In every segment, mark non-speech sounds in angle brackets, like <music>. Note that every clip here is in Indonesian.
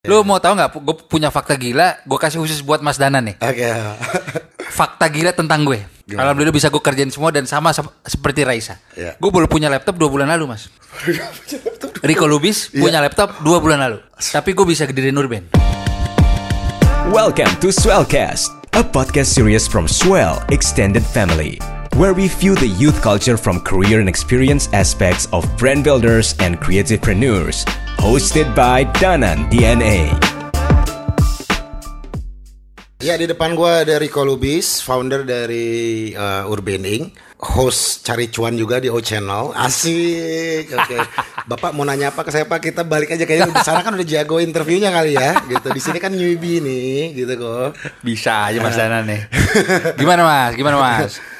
Lu mau tahu nggak? Gue punya fakta gila. Gue kasih khusus buat Mas Dana nih. Oke. <laughs> Fakta gila tentang gue. Gimana? Alhamdulillah bisa gue kerjain semua dan sama sep- seperti Raisa. Iya. Gue baru punya laptop dua bulan lalu, Mas. <laughs> Rico Lubis Iya. punya laptop dua bulan lalu. Tapi gue bisa gedein Urban. Welcome to Swellcast, a podcast series from Swell Extended Family, where we view the youth culture from career and experience aspects of brand builders and creativepreneurs. Hosted by Danan DNA. Ya di depan gua ada Rico Lubis, founder dari uh, Urban Inc. Host cari cuan juga di O Channel. Asik. Oke. <laughs> Bapak mau nanya apa ke saya Pak? Kita balik aja kayaknya di sana kan udah jago interviewnya kali ya. Gitu. Di sini kan newbie nih, gitu kok. Bisa aja Mas Dana nih. Gimana Mas? Gimana Mas? <laughs>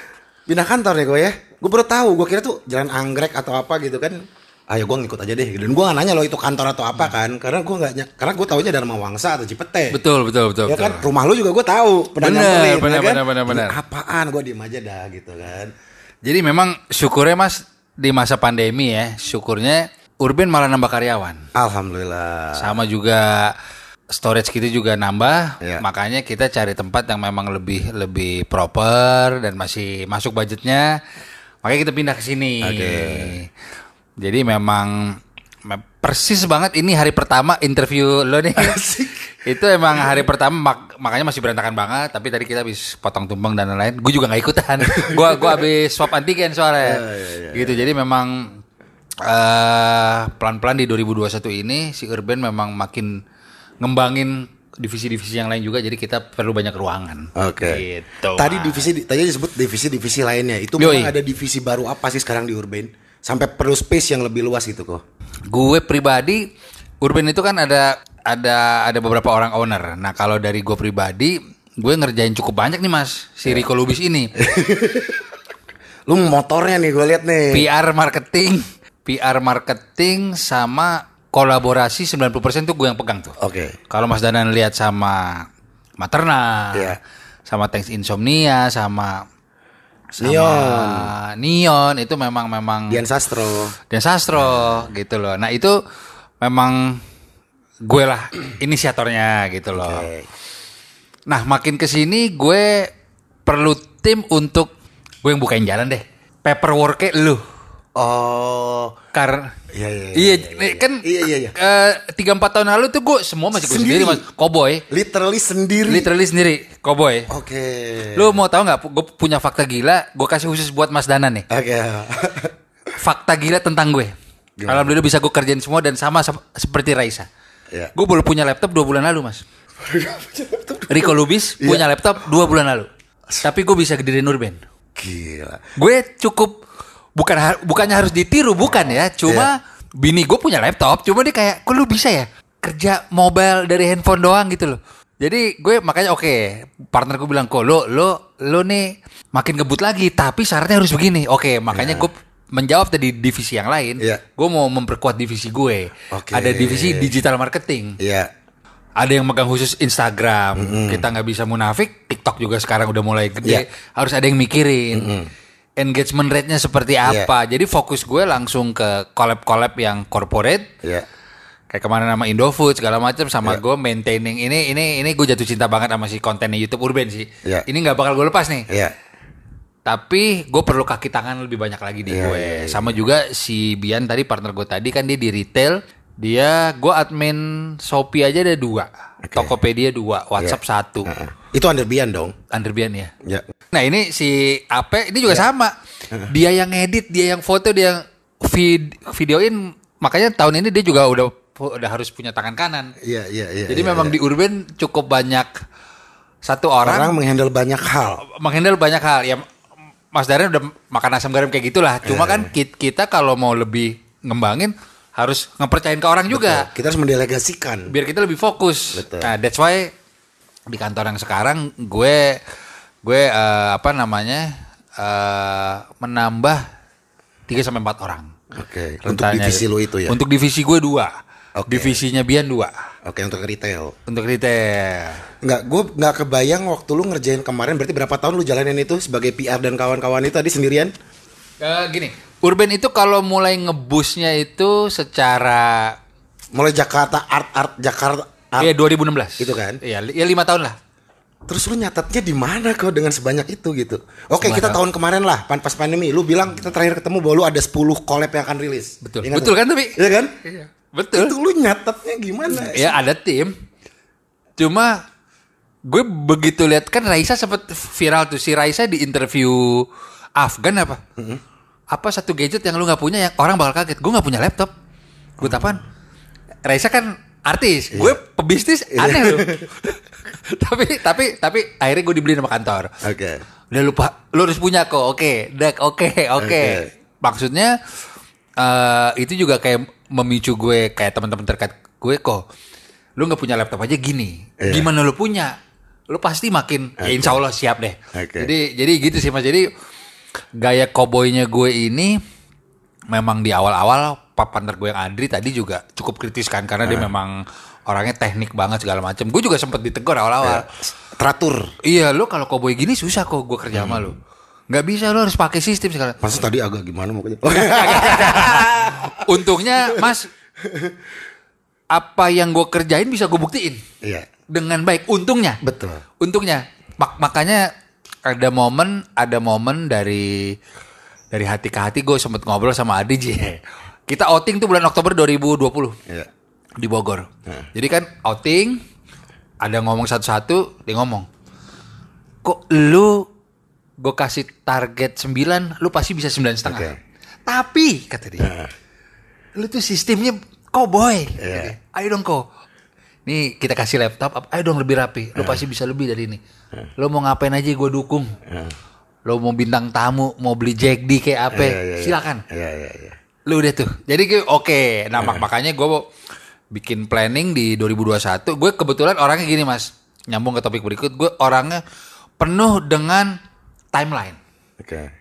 Pindah kantor nih gue ya. Gue baru tahu, gue kira tuh jalan anggrek atau apa gitu kan. Ayo gue ngikut aja deh. Dan gue gak nanya loh itu kantor atau apa kan. Karena gue gak ny- karena gue taunya Dharma Wangsa atau Cipete. Betul, betul, betul. Ya betul. kan rumah lu juga gue tahu pernah Bener, nyamperin, bener, ya kan? bener, bener, bener. Apaan gue diem aja dah gitu kan. Jadi memang syukurnya Mas di masa pandemi ya, syukurnya Urban malah nambah karyawan. Alhamdulillah. Sama juga storage kita juga nambah, Iya. makanya kita cari tempat yang memang lebih lebih proper dan masih masuk budgetnya. Makanya kita pindah ke sini. Oke. Jadi memang me- persis banget ini hari pertama interview lo nih. <laughs> Itu emang hari pertama mak- makanya masih berantakan banget, tapi tadi kita habis potong tumpeng dan lain-lain. Gue juga nggak ikutan. <laughs> gua gua habis swab antigen soalnya. Iya, Gitu. Jadi memang eh pelan-pelan di 2021 ini si Urban memang makin ngembangin divisi-divisi yang lain juga jadi kita perlu banyak ruangan. Oke. Gitu. Tadi Mas. divisi tadi disebut divisi-divisi lainnya. Itu Yoi. memang ada divisi baru apa sih sekarang di Urban? Sampai perlu space yang lebih luas gitu kok. gue pribadi Urban itu kan ada ada ada beberapa orang owner. Nah, kalau dari gue pribadi gue ngerjain cukup banyak nih Mas si Rico Lubis ini. <laughs> Lu motornya nih gue lihat nih. PR marketing, PR marketing sama kolaborasi 90% tuh gue yang pegang tuh. Oke. Kalau Mas Danan lihat sama Materna, Iya. sama Thanks Insomnia, sama sama Neon. Neon itu memang memang Dian Sastro. dan sastro gitu loh. Nah itu memang gue lah inisiatornya gitu loh. Oke. Nah makin ke sini gue perlu tim untuk gue yang bukain jalan deh. Paperworknya lu. Oh. Karena Iya, iya, iya, iya, iya, iya. kan Iya, iya, iya. eh, tiga empat tahun lalu tuh gue semua masih gue Sendiri. sendiri mas, cowboy, Literally sendiri. literally sendiri, cowboy. Oke. Lu mau tahu nggak? Gue punya fakta gila, gue kasih khusus buat Mas Dana nih. Oke. Fakta gila tentang gue. Gimana? Alhamdulillah bisa gue kerjain semua dan sama sep- seperti Raisa. Iya. Gue baru punya laptop dua bulan lalu mas. Rico Lubis Iya. punya laptop dua bulan lalu. Tapi gue bisa gedein Urban. Gila. Gue cukup bukan bukannya harus ditiru bukan ya. Cuma Iya. bini gue punya laptop. Cuma dia kayak, kok lu bisa ya kerja mobile dari handphone doang gitu loh. Jadi gue makanya oke partner gue bilang kok lo lo lo nih makin ngebut lagi tapi syaratnya harus begini. Oke makanya gue menjawab tadi divisi yang lain. Iya. Gue mau memperkuat divisi gue. Oke. Ada divisi digital marketing. Iya. Ada yang megang khusus Instagram. Kita nggak bisa munafik. TikTok juga sekarang udah mulai gede. Iya. Harus ada yang mikirin. Engagement rate-nya seperti Iya. apa. Jadi fokus gue langsung ke collab-collab yang corporate. Iya. Kayak ke mana nama Indofood segala macam sama Iya. gue maintaining ini ini ini gue jatuh cinta banget sama si kontennya YouTube Urban sih. Iya. Ini nggak bakal gue lepas nih. Iya. Tapi gue perlu kaki tangan lebih banyak lagi di Iya, gue. iya, iya. Sama juga si Bian tadi partner gue tadi kan dia di retail. Dia gue admin Shopee aja ada dua, Tokopedia dua, WhatsApp satu, Heeh. Itu underbian dong. under Bian ya. Ya. Nah ini si Ape ini juga Iya. sama. <laughs> Dia yang edit, dia yang foto, dia yang vid videoin. Makanya tahun ini dia juga udah udah harus punya tangan kanan. Iya, iya, iya. Jadi iya, memang iya. di Urban cukup banyak satu orang orang menghandle banyak hal. menghandle banyak hal ya Mas Darren udah makan asam garam kayak gitulah cuma Iya. kan ki- kita kalau mau lebih ngembangin harus ngepercayain ke orang juga Kita harus mendelegasikan. biar kita lebih fokus Betul. nah that's why di kantor yang sekarang gue gue eh, apa namanya eh, menambah 3 sampai empat orang Oke. Untuk Rentanya- divisi lu itu ya. untuk divisi gue dua Oke. divisinya Bian dua Oke, untuk retail. untuk retail Nggak, gue nggak kebayang waktu lu ngerjain kemarin. Berarti berapa tahun lu jalanin itu sebagai PR dan kawan-kawan itu tadi sendirian? Eh, gini Urban itu kalau mulai ngebusnya itu secara Mulai Jakarta art art Jakarta. Iya 2016. Itu kan? Iya, ya lima tahun lah. Terus lu nyatetnya di mana kok dengan sebanyak itu gitu? Oke, kita Sebanyak. tahun kemarin lah, pas pandemi, lu bilang kita terakhir ketemu bahwa lu ada 10 collab yang akan rilis. Betul. Ingat Betul kan tapi? Iya kan? Betul. Itu lu nyatetnya gimana? Ya ada tim. Cuma gue begitu lihat kan Raisa sempat viral tuh si Raisa di interview Afgan apa? Apa satu gadget yang lu nggak punya yang orang bakal kaget. Gue nggak punya laptop. Gue apaan? Raisa kan artis, gue pebisnis aneh loh. <laughs> tapi tapi tapi akhirnya gue dibeli sama kantor. Oke. Udah lupa, lu harus punya kok. Oke, dek, oke, oke. Maksudnya eh itu juga kayak memicu gue kayak teman-teman terkait gue kok. Lu nggak punya laptop aja gini. Iya. Gimana lu punya? Lu pasti makin ya insya Allah siap deh. Oke. Jadi jadi gitu sih Mas. Jadi gaya koboynya gue ini memang di awal-awal partner gue yang Andri tadi juga cukup kritis kan karena dia memang orangnya teknik banget segala macam. Gue juga sempat ditegur awal-awal. Teratur. Iya, lo kalau koboi gini susah kok gue kerja sama lo. Nggak bisa lo harus pakai sistem sekarang. Masa tadi agak gimana mukanya? <laughs> Untungnya, Mas, apa yang gue kerjain bisa gue buktiin Iya. dengan baik. Untungnya, Betul. untungnya. Mak- makanya ada momen, ada momen dari dari hati ke hati gue sempet ngobrol sama Adi J. Kita outing tuh bulan Oktober 2020 Iya. di Bogor. Jadi kan outing, ada ngomong satu-satu, dia ngomong, kok lu gue kasih target 9, lu pasti bisa sembilan setengah. Oke. Tapi kata dia, lu tuh sistemnya cowboy. Iya. dia. Ayo dong kok. Nih kita kasih laptop, ap- ayo dong lebih rapi. Lu pasti bisa lebih dari ini. Lu mau ngapain aja gue dukung. Lu mau bintang tamu, mau beli Jack D kayak apa, Iya, iya, iya. silakan Iya, iya, iya. Lu udah tuh. Jadi oke nah mak- makanya gue bikin planning di 2021 gue kebetulan orangnya gini mas. Nyambung ke topik berikut gue orangnya penuh dengan timeline. Oke.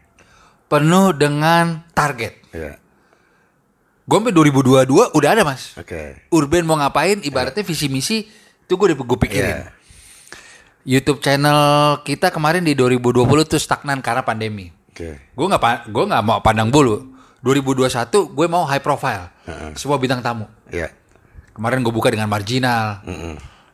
penuh dengan target. Iya. gue sampai 2022 udah ada mas. Oke. Urban mau ngapain ibaratnya visi misi itu gue udah gue pikirin. Iya. YouTube channel kita kemarin di 2020 tuh stagnan karena pandemi. Oke. gue nggak gue nggak mau pandang bulu 2021 gue mau high profile semua bintang tamu Iya. Kemarin gue buka dengan marginal.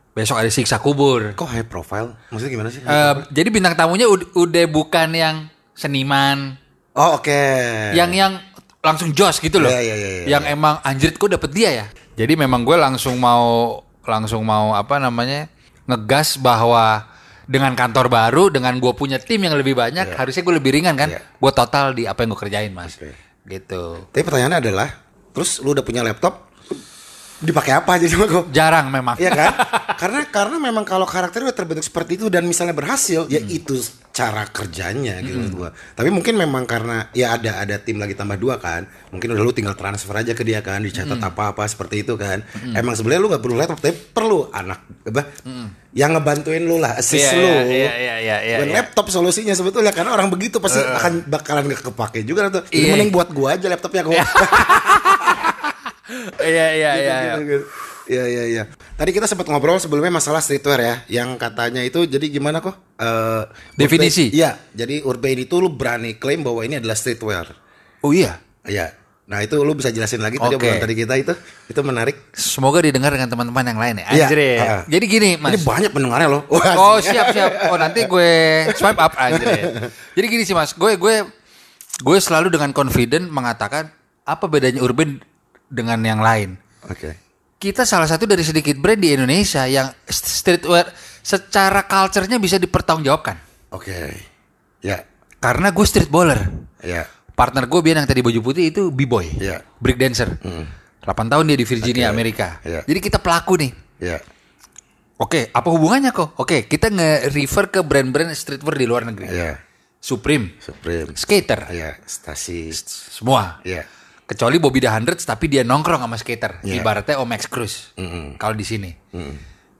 Besok ada siksa kubur. Kok high profile? Maksudnya gimana sih? Eh, jadi bintang tamunya ud- udah bukan yang seniman, oh, oke. yang yang langsung jos gitu loh. Iya, iya, iya, iya, yang emang anjrit kok dapet dia ya. Jadi memang gue langsung mau langsung mau apa namanya ngegas bahwa dengan kantor baru, dengan gue punya tim yang lebih banyak, harusnya gue lebih ringan kan. Iya. Gue total di apa yang gue kerjain mas. Oke. Gitu. Tapi pertanyaannya adalah, terus lu udah punya laptop, dipakai apa aja sama kok? Jarang memang. Iya kan? <laughs> karena karena memang kalau karakter udah terbentuk seperti itu dan misalnya berhasil, ya Hmm. itu cara kerjanya gitu menurut gua. Tapi mungkin memang karena ya ada ada tim lagi tambah dua kan, mungkin udah lu tinggal transfer aja ke dia kan, dicatat Hmm. apa-apa seperti itu kan. Emang sebenarnya lu nggak perlu laptop, tapi perlu anak apa? Yang ngebantuin lu lah, assist. Iya, lu. iya, iya, iya, iya, iya, Bukan iya. laptop solusinya sebetulnya karena orang begitu pasti akan bakalan gak kepake juga tuh. Jadi Iya. mending buat gua aja laptopnya kok. <laughs> Iya iya iya. iya. Gitu. Iya iya iya. Tadi kita sempat ngobrol sebelumnya masalah streetwear ya, yang katanya itu jadi gimana kok? Eh, Definisi? Iya, jadi urban itu lu berani klaim bahwa ini adalah streetwear. Oh iya. Iya. Nah itu lu bisa jelasin lagi tadi Oke. obrolan tadi kita itu, itu menarik. Semoga didengar dengan teman-teman yang lain ya. Iya, Anjir. Jadi gini, Mas. Ini banyak pendengarnya loh. Wah, Oh siap siap. Oh nanti gue swipe up aja. Jadi gini sih mas, gue gue gue selalu dengan confident mengatakan apa bedanya urban dengan yang lain. Oke. Kita salah satu dari sedikit brand di Indonesia yang st- streetwear secara culture-nya bisa dipertanggungjawabkan. Oke. Ya. Karena gue street baller. Ya. Partner gue biar yang tadi baju putih itu b-boy, Iya. break dancer. 8 tahun dia di Virginia, Oke. Amerika. Iya. Jadi kita pelaku nih. Ya. Oke, apa hubungannya kok? Oke, kita nge-refer ke brand-brand streetwear di luar negeri. Ya. Supreme, Supreme. skater, Ya, stasi. semua. Ya. Kecuali Bobby the Hundreds, tapi dia nongkrong sama skater. Iya. Ibaratnya Om Max Cruz. Mm-mm. Kalau di sini. Mm.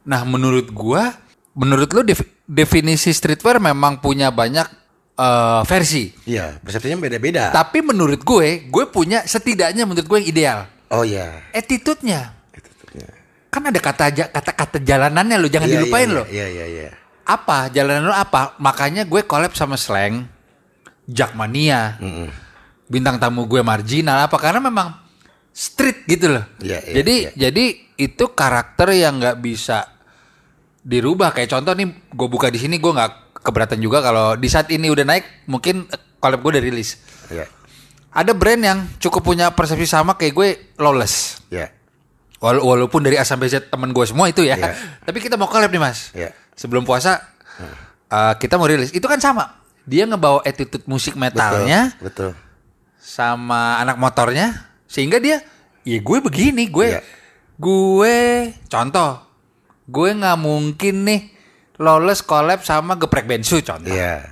Nah, menurut gua, menurut lo defi- definisi streetwear memang punya banyak eh, versi. Iya, persepsinya beda-beda. Tapi menurut gue, gue punya setidaknya menurut gue yang ideal. Oh iya. Attitude-nya. Itu tuh, ya. Kan ada kata kata-kata jalanannya lo, jangan Iya, dilupain iya, lo. Iya, iya, iya. apa jalanan lo apa makanya gue collab sama slang Jackmania Mm-mm. bintang tamu gue marginal apa karena memang street gitu loh. Iya, iya, jadi iya. jadi itu karakter yang nggak bisa dirubah. Kayak contoh nih, gue buka di sini gue nggak keberatan juga kalau di saat ini udah naik, mungkin collab gue udah rilis. Ya. Ada brand yang cukup punya persepsi sama kayak gue, Lawless. Wala- Walaupun dari A sampai Z temen gue semua itu ya. Iya. <laughs> Tapi kita mau collab nih mas. Iya. Sebelum puasa uh, kita mau rilis. Itu kan sama. Dia ngebawa attitude musik metalnya Betul. sama anak motornya. Sehingga dia, ya gue begini. Gue, Iya. gue contoh. Gue nggak mungkin nih Lawless collab sama Geprek Bensu contoh. Iya.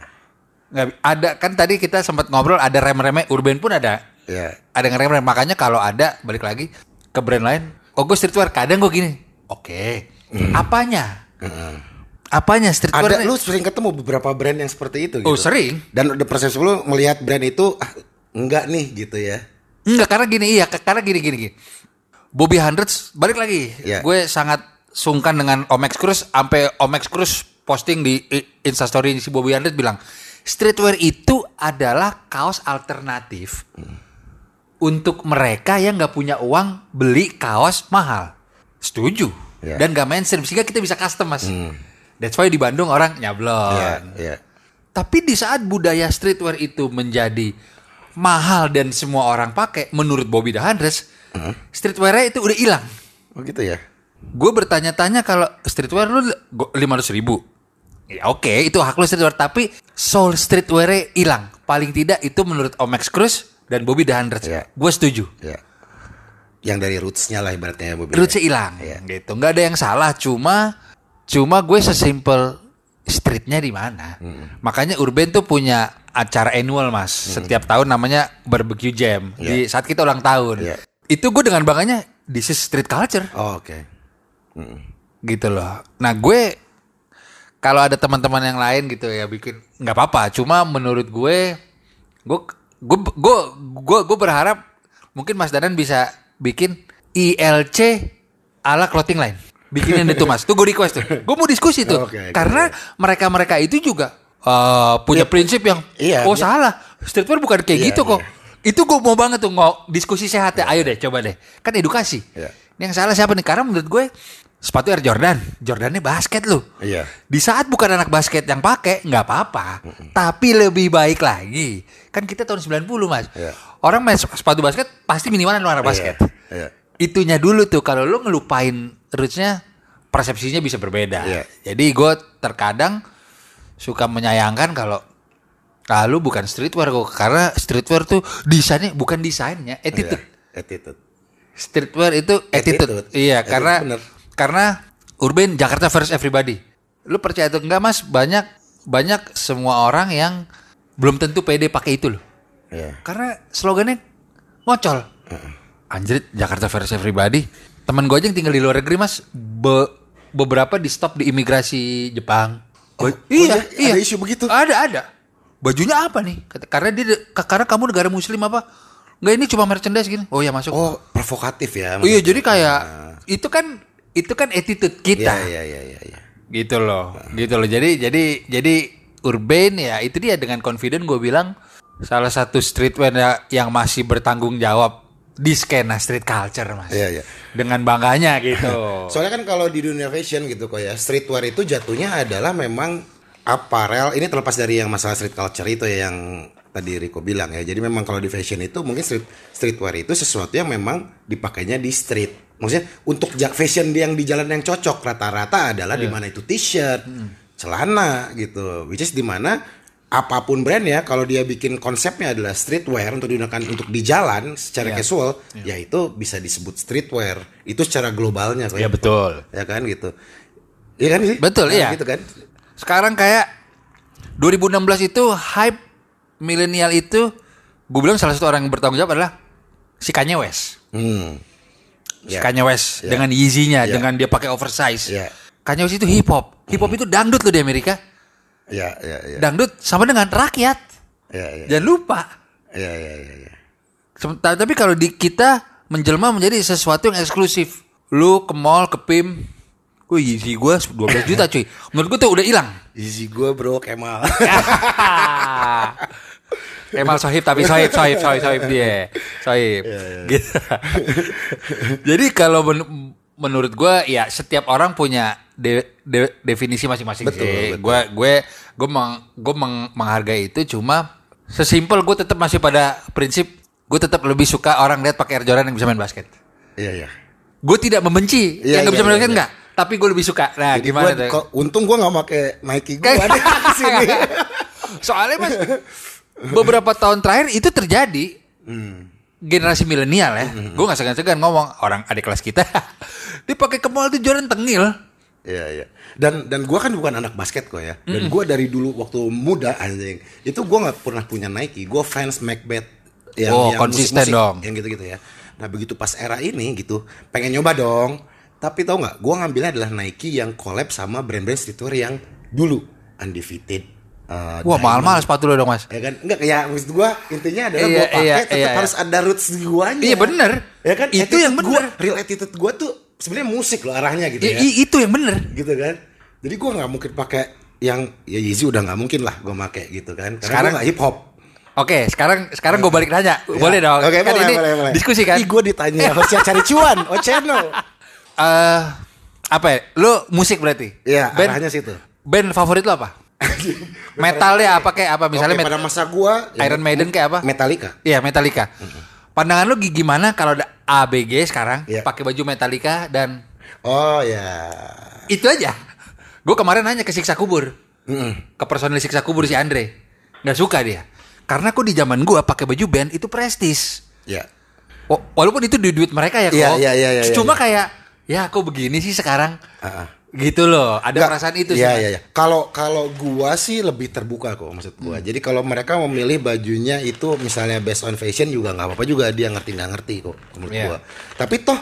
Nggak, ada kan tadi kita sempat ngobrol ada rem-remnya Urban pun ada Iya. ada ngerem rem makanya kalau ada balik lagi ke brand lain oh gue streetwear kadang gue gini oke apanya apanya streetwear Ada lu sering ketemu beberapa brand yang seperti itu gitu. oh sering Dan udah persepsi lu melihat brand itu ah, enggak nih gitu ya. enggak karena gini iya karena gini gini gini Bobby Hundreds balik lagi Iya. gue sangat sungkan dengan Omex Cruz sampai Omex Cruz posting di instastory si Bobby Hundreds bilang streetwear itu adalah kaos alternatif untuk mereka yang nggak punya uang beli kaos mahal. Setuju. Iya. Dan gak mainstream sehingga kita bisa custom mas. That's why di Bandung orang nyablon. Iya, iya. Tapi di saat budaya streetwear itu menjadi mahal dan semua orang pakai, menurut Bobby The Hundreds, streetwear itu udah hilang. Oh gitu ya. Gue bertanya-tanya kalau streetwear lu lima ratus ribu. Ya oke, itu hak lu streetwear. Tapi soul streetwear hilang. Paling tidak itu menurut Omex Cruz dan Bobby The Hundreds. Iya. Gue setuju. Ya. Yang dari rootsnya lah ibaratnya Bobby. Rootsnya hilang Iya. gitu. Nggak ada yang salah. Cuma cuma gue sesimpel streetnya di mana. Makanya Urban tuh punya acara annual mas. Setiap tahun namanya barbecue jam. Di saat kita ulang tahun. Iya. Itu gue dengan bangganya this is street culture Oh, oke. Gitu loh. Nah gue kalau ada teman-teman yang lain gitu ya bikin nggak apa-apa. Cuma menurut gue, gue gue gue gue gue berharap mungkin Mas Danan bisa bikin ILC ala clothing line. Bikinin itu Mas. Tuh gue request tuh. Gue mau diskusi tuh. Oke. Karena mereka-mereka itu juga eh, punya prinsip yang iya, oh iya. salah. Streetwear bukan kayak Iya, gitu kok. Itu gue mau banget tuh ngok diskusi sehat ya. Ayo deh coba deh. Kan edukasi. Iya. Yang salah siapa nih? Karena menurut gue sepatu Air Jordan, Jordannya basket loh. Iya. Di saat bukan anak basket yang pakai nggak apa-apa, tapi lebih baik lagi. Kan kita tahun 90 mas, Iya. orang main sepatu basket pasti minimal anak basket. Iya. Itunya dulu tuh kalau lu ngelupain rootsnya, persepsinya bisa berbeda. Iya. Jadi gue terkadang suka menyayangkan kalau lalu bukan streetwear kok karena streetwear tuh desainnya bukan desainnya, attitude Iya. Attitude. Streetwear itu attitude. Attitude. Iya, Attitude, karena bener. karena urban Jakarta first everybody. Lu percaya atau enggak Mas, banyak banyak semua orang yang belum tentu pede pakai itu loh. Iya. Karena slogannya ngocol. Anjrit, Jakarta first everybody. Temen gue aja yang tinggal di luar negeri Mas, be- beberapa di stop di imigrasi Jepang. Oh, Ba- iya, oh, ada- iya. ada isu begitu? Ada, ada. Bajunya apa nih? Karena dia karena kamu negara muslim apa? Enggak ini cuma merchandise gini. Oh ya masuk. Oh, provokatif ya. Oh iya jadi kayak itu kan itu kan attitude kita Iya, iya, iya, iya, iya. gitu loh gitu loh jadi jadi jadi urban ya itu dia dengan confident gue bilang salah satu streetwear ya- yang masih bertanggung jawab di skena street culture mas Iya, iya. dengan bangganya gitu <laughs> Soalnya kan kalau di dunia fashion gitu kok ya, streetwear itu jatuhnya adalah memang aparel. Ini terlepas dari yang masalah street culture itu ya yang tadi Rico bilang ya. Jadi memang kalau di fashion itu mungkin street streetwear itu sesuatu yang memang dipakainya di street. Maksudnya untuk fashion yang di jalan yang cocok rata-rata adalah di mana itu t-shirt, celana gitu. Which is di mana apa pun brand ya kalau dia bikin konsepnya adalah streetwear untuk digunakan untuk di jalan secara Iya. casual, ya itu bisa disebut streetwear. Itu secara globalnya kok ya betul ya kan gitu iya kan sih Betul, Nah, iya. gitu kan sekarang kayak 2016 itu hype milenial itu gue bilang salah satu orang yang bertanggung jawab adalah si Kanye West hmm Si Ya. Kanye West Ya. dengan Yeezy-nya, Ya. dengan dia pakai oversize. Ya. Kanye West itu hip hop. Hip hop itu dangdut loh di Amerika. ya ya ya Dangdut sama dengan rakyat. ya ya Jangan lupa. ya ya ya ya Sementara tapi kalau di kita menjelma menjadi sesuatu yang eksklusif. Lu ke mall, ke PIM, Wih, Yeezy gue 12 juta cuy. Menurut gue tuh udah hilang. Easy gue bro Kemal <laughs> Kemal Sohib tapi Sohib Sohib Sohib Sohib dia. Sohib <laughs> gitu. jadi kalau men- menurut gue ya setiap orang punya de- de- definisi masing-masing Betul, sih. gue gue gue meng, gue meng- menghargai itu cuma sesimpel gue tetap masih pada prinsip gue tetap lebih suka orang lihat pakai Air Jordan yang bisa main basket. Iya iya. gue tidak membenci Iya, yang nggak iya, bisa main iya, basket iya. enggak tapi gue lebih suka. Nah Jadi gimana gua, tuh? untung gua nggak pakai Nike <laughs> di sini. Soalnya mas beberapa tahun terakhir itu terjadi generasi milenial ya. Gue nggak segan-segan ngomong orang adik kelas kita. <laughs> Dia pakai ke mall tuh Jordan tengil. Iya iya. Dan dan gua kan bukan anak basket kok ya. Dan gua dari dulu waktu muda anjing itu gua nggak pernah punya Nike. Gua fans Macbeth yang, Oh, yang konsisten musik-musik, dong. Yang gitu-gitu ya. Nah begitu pas era ini gitu pengen nyoba dong. Tapi tau nggak? Gua ngambilnya adalah Nike yang collab sama brand-brand streetwear yang dulu undefeated. Uh, Wah mahal-mahal sepatu lo dong mas. Ya kan? Enggak kayak maksud gua intinya adalah Iya, gua pakai iya, tetap iya, harus ada roots guanya. Iya, bener. Ya kan? Itu Attitude yang gua, bener. real attitude gua tuh sebenarnya musik loh arahnya gitu I- ya. i- itu yang bener. Gitu kan? Jadi gua nggak mungkin pakai yang ya Yeezy udah nggak mungkin lah gua pakai gitu kan. Karena Sekarang- gua nggak hip hop. Oke sekarang sekarang gue balik nanya. Boleh dong. Oke, kan boleh, ini boleh, boleh. diskusi kan. Ih, gua ditanya <laughs> harusnya cari cuan, oh channel. Eh apa ya? Lo musik berarti? Iya, arahnya situ. Band favorit lo apa? <laughs> Metalnya apa kayak apa? Misalnya met- pada masa gua ya, Iron Maiden kayak apa? Metallica. Iya Metallica. Pandangan lu gi- gimana kalau ada ABG sekarang Iya. pakai baju Metallica dan Oh ya. itu aja. Gue kemarin nanya ke siksa kubur, Mm-mm. ke personil siksa kubur si Andre, nggak suka dia. Karena kok di zaman gua pakai baju band itu prestis. Ya. Wa- Walaupun itu duit duit mereka ya kok. Iya, iya, iya, iya, Cuma iya. kayak ya kok begini sih sekarang. Ah, ah. Gitu loh. Ada Nggak, perasaan itu sih. Iya iya iya. Kalau kalau gua sih lebih terbuka kok maksud gua. Hmm. Jadi kalau mereka memilih bajunya itu misalnya based on fashion juga nggak apa-apa juga dia ngerti nggak ngerti kok menurut Iya. gua. Tapi toh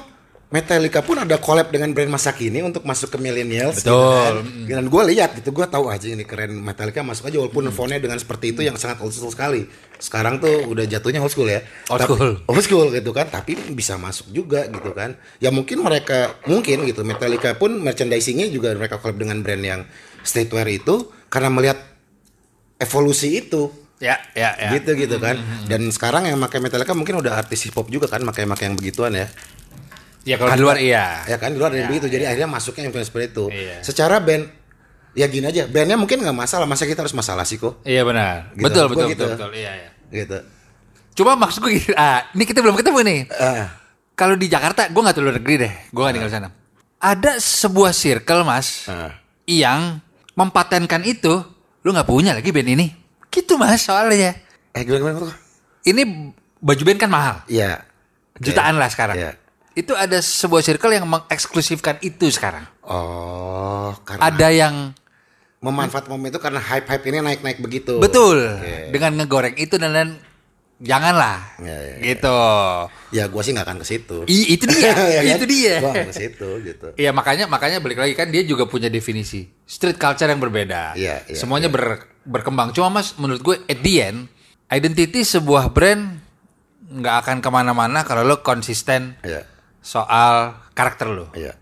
Metallica pun ada collab dengan brand masa kini untuk masuk ke millennials Betul. gitu kan. Dan gue lihat gitu gue tahu aja ini keren Metallica masuk aja walaupun fontnya dengan seperti itu yang sangat old school sekali. Sekarang tuh udah jatuhnya old school ya. Old Tapi- school. <laughs> old school gitu kan tapi bisa masuk juga gitu kan ya mungkin mereka mungkin gitu Metallica pun merchandisingnya juga mereka collab dengan brand yang streetwear itu karena melihat evolusi itu Ya, ya, ya. gitu gitu kan dan sekarang yang pakai Metallica mungkin udah artis hip hop juga kan pakai pakai yang begituan ya Ya kalau di luar iya. ya kan di luar ada yang begitu jadi akhirnya masuknya yang seperti itu Iya. secara band ya gini aja bandnya mungkin nggak masalah masa kita harus masalah sih kok Iya benar. Gitu. Betul, Gua betul, gitu. betul, betul. Iya, iya. gitu Cuma maksud gue gini, ah, ini kita belum ketemu nih. Ah. Kalau di Jakarta, gue nggak luar negeri deh, gue nggak tinggal di sana. Ada sebuah circle mas Ah. yang mempatenkan itu, lu nggak punya lagi band ini. Gitu mas soalnya. eh gimana gimana tuh Ini baju band kan mahal, Iya jutaan lah sekarang. Iya. Itu ada sebuah circle yang mengeksklusifkan itu sekarang. Oh, karena Ada yang memanfaat momen itu karena hype-hype ini naik-naik begitu. betul Oke. dengan ngegoreng itu dan dan janganlah Iya, iya, iya. gitu. Ya gua sih nggak akan ke situ. Itu dia, <laughs> Ya kan? itu dia. Gua nggak ke situ gitu. Iya makanya makanya balik lagi kan dia juga punya definisi street culture yang berbeda. Iya, iya, Semuanya ber- berkembang. Cuma mas menurut gue at the end identity sebuah brand nggak akan ke mana-mana kalau lo konsisten Iya, soal karakter lo. iya,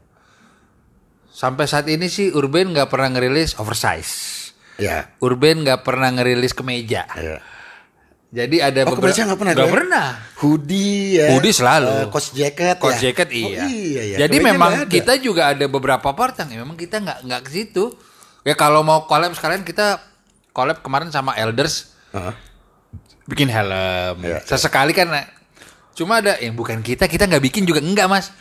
Sampai saat ini sih Urban nggak pernah ngerilis oversize. iya, Urban nggak pernah ngerilis kemeja. iya. Jadi ada Oh, kemeja nggak pernah, Nggak gue? pernah. Hoodie ya. Hoodie selalu. Eh, coach jacket Coat ya. jacket Oh, iya. iya, iya. Jadi Kemeja memang kita juga ada beberapa part yang ya memang kita nggak nggak ke situ. Ya kalau mau collab sekalian kita collab kemarin sama Elders Heeh. bikin helm. Iya, Sesekali kan cuma ada yang bukan kita, kita nggak bikin juga enggak, Mas.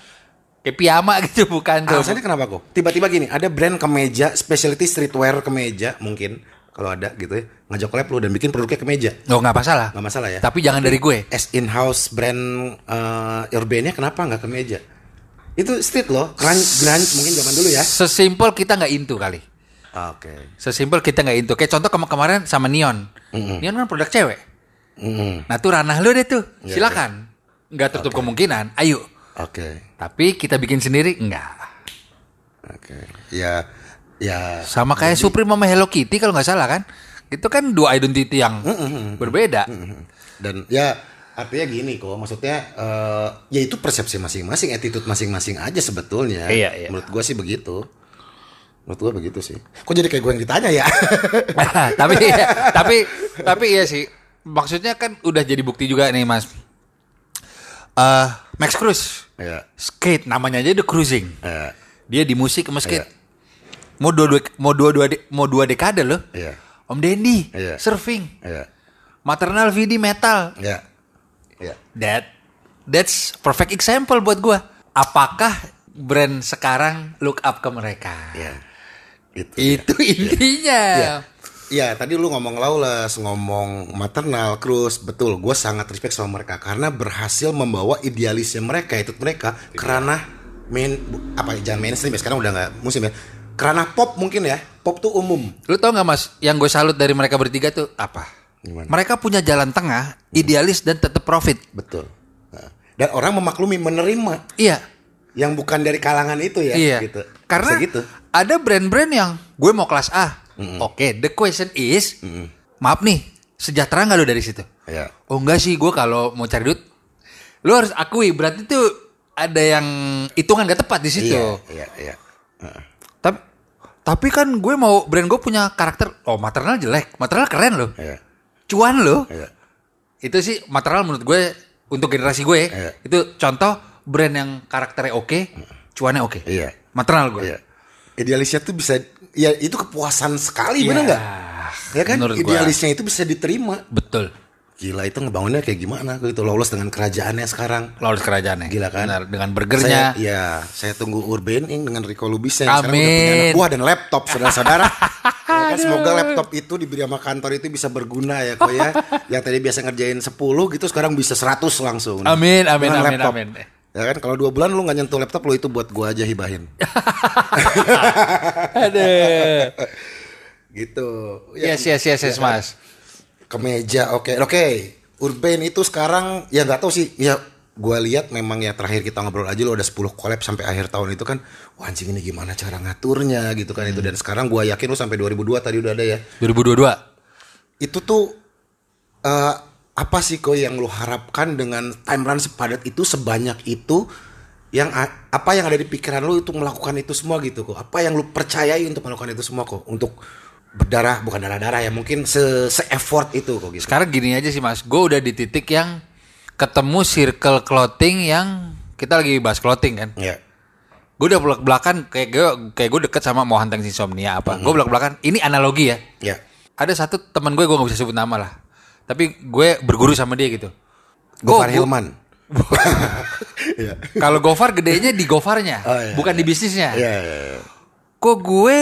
Kayak piyama <laughs> gitu bukan tuh. Alasannya kenapa kok? Tiba-tiba gini, ada brand kemeja, specialty streetwear kemeja mungkin kalau ada gitu ya, ngajak collab lu dan bikin produknya kemeja. Oh, nggak masalah. Nggak masalah ya. Tapi jangan dari gue. As in-house brand uh, urbannya kenapa nggak kemeja? Itu street loh, grunge, grunge mungkin zaman dulu ya. Sesimpel kita nggak into kali. Oke. Sesimpel kita nggak into. Kayak contoh kema- kemarin sama Neon. Neon kan produk cewek. Mm-mm. Nah tuh ranah lu deh tuh. Iya, Silakan. Nggak tertutup kemungkinan. Ayo. Oke. Tapi kita bikin sendiri enggak. Oke. Ya ya Sama kayak Supreme sama Hello Kitty kalau nggak salah kan. Itu kan dua identity yang berbeda. dan ya artinya gini kok maksudnya eh, ya itu persepsi masing-masing attitude masing-masing aja sebetulnya Iya, iya. menurut gua sih begitu menurut gua begitu sih kok jadi kayak gue yang ditanya ya <laughs> tapi tapi tapi iya sih. maksudnya kan udah jadi bukti juga nih mas. Eh Max Cruz, Iya. skate namanya aja udah cruising. Iya. Dia di musik sama skate. Iya. Mau dua, dua mau dua, dua de- mau dua dekade loh. Iya. Om Dendi Iya. surfing, Iya. maternal VD metal. Iya. Iya. That that's perfect example buat gua. Apakah brand sekarang look up ke mereka? Iya. Itu. Itu intinya. Iya. Iya, tadi lu ngomong Lawless, ngomong maternal, Cruz, betul. Gue sangat respect sama mereka karena berhasil membawa idealisnya mereka, itu mereka kerana main bu- apa jangan mainstream ya sekarang udah nggak musim ya. Kerana pop mungkin ya, pop tuh umum. Lu tau gak mas, yang gue salut dari mereka bertiga tuh apa? Gimana? Mereka punya jalan tengah, idealis dan tetap profit. Betul. Nah, Dan orang memaklumi, menerima Iya, yang bukan dari kalangan itu ya. iya. Gitu. Karena Bisa gitu. ada brand-brand yang gue mau kelas A. Oke, the question is, maaf nih, sejahtera nggak lu dari situ? Iya. Oh enggak sih, gue kalau mau cari duit, lu harus akui berarti tuh ada yang hitungan gak tepat di situ. Iya, iya, iya. Tapi tapi kan gue mau brand gue punya karakter, oh maternal jelek, maternal keren loh, Iya. cuan loh. Iya. Itu sih maternal menurut gue untuk generasi gue Iya. itu contoh brand yang karakternya oke, cuannya oke. Iya. Maternal gue. Iya. Idealisnya tuh bisa ya itu kepuasan sekali Iya. bener nggak? Ya kan gua. idealisnya itu bisa diterima. Betul. Gila itu ngebangunnya kayak gimana gitu lolos dengan kerajaannya sekarang. Lolos kerajaannya. Gila kan? Benar, dengan Saya, burgernya. ya, saya tunggu Urban Ing dengan Rico Lubis yang sekarang udah punya anak buah dan laptop saudara-saudara. <laughs> ya kan, semoga laptop itu diberi sama kantor itu bisa berguna ya kok ya. <laughs> yang tadi biasa ngerjain 10 gitu sekarang bisa 100 langsung. Amin, amin, Dengan amin, laptop. amin. Ya kan kalau dua bulan lu nggak nyentuh laptop lu itu buat gua aja hibahin. <laughs> Aduh. gitu. Ya, Yes, yes, yes, yes, Mas. kemeja oke oke urban itu sekarang ya nggak tahu sih ya gua lihat memang ya terakhir kita ngobrol aja lo ada 10 collab sampai akhir tahun itu kan wah anjing ini gimana cara ngaturnya gitu kan itu dan sekarang gua yakin lo sampai 2002 tadi udah ada ya 2022. itu tuh eh, apa sih kok yang lo harapkan dengan timeline sepadat itu sebanyak itu yang apa yang ada di pikiran lo itu melakukan itu semua gitu kok apa yang lo percayai untuk melakukan itu semua kok untuk berdarah bukan darah darah ya mungkin se se effort itu kok gitu Sekarang gini aja sih Mas, gue udah di titik yang ketemu circle clothing yang kita lagi bahas clothing kan. ya Gue udah belak belakan kayak gue kayak gue deket sama hanteng insomnia apa. Gue belak belakan. Ini analogi ya. ya Ada satu teman gue gue gak bisa sebut nama lah. Tapi gue berguru sama dia gitu. Gofar Gua- Hilman. <laughs> Iya. Kalau Gofar gedenya di Gofarnya, Oh, iya, bukan di bisnisnya. Iya, iya, iya. Kok gue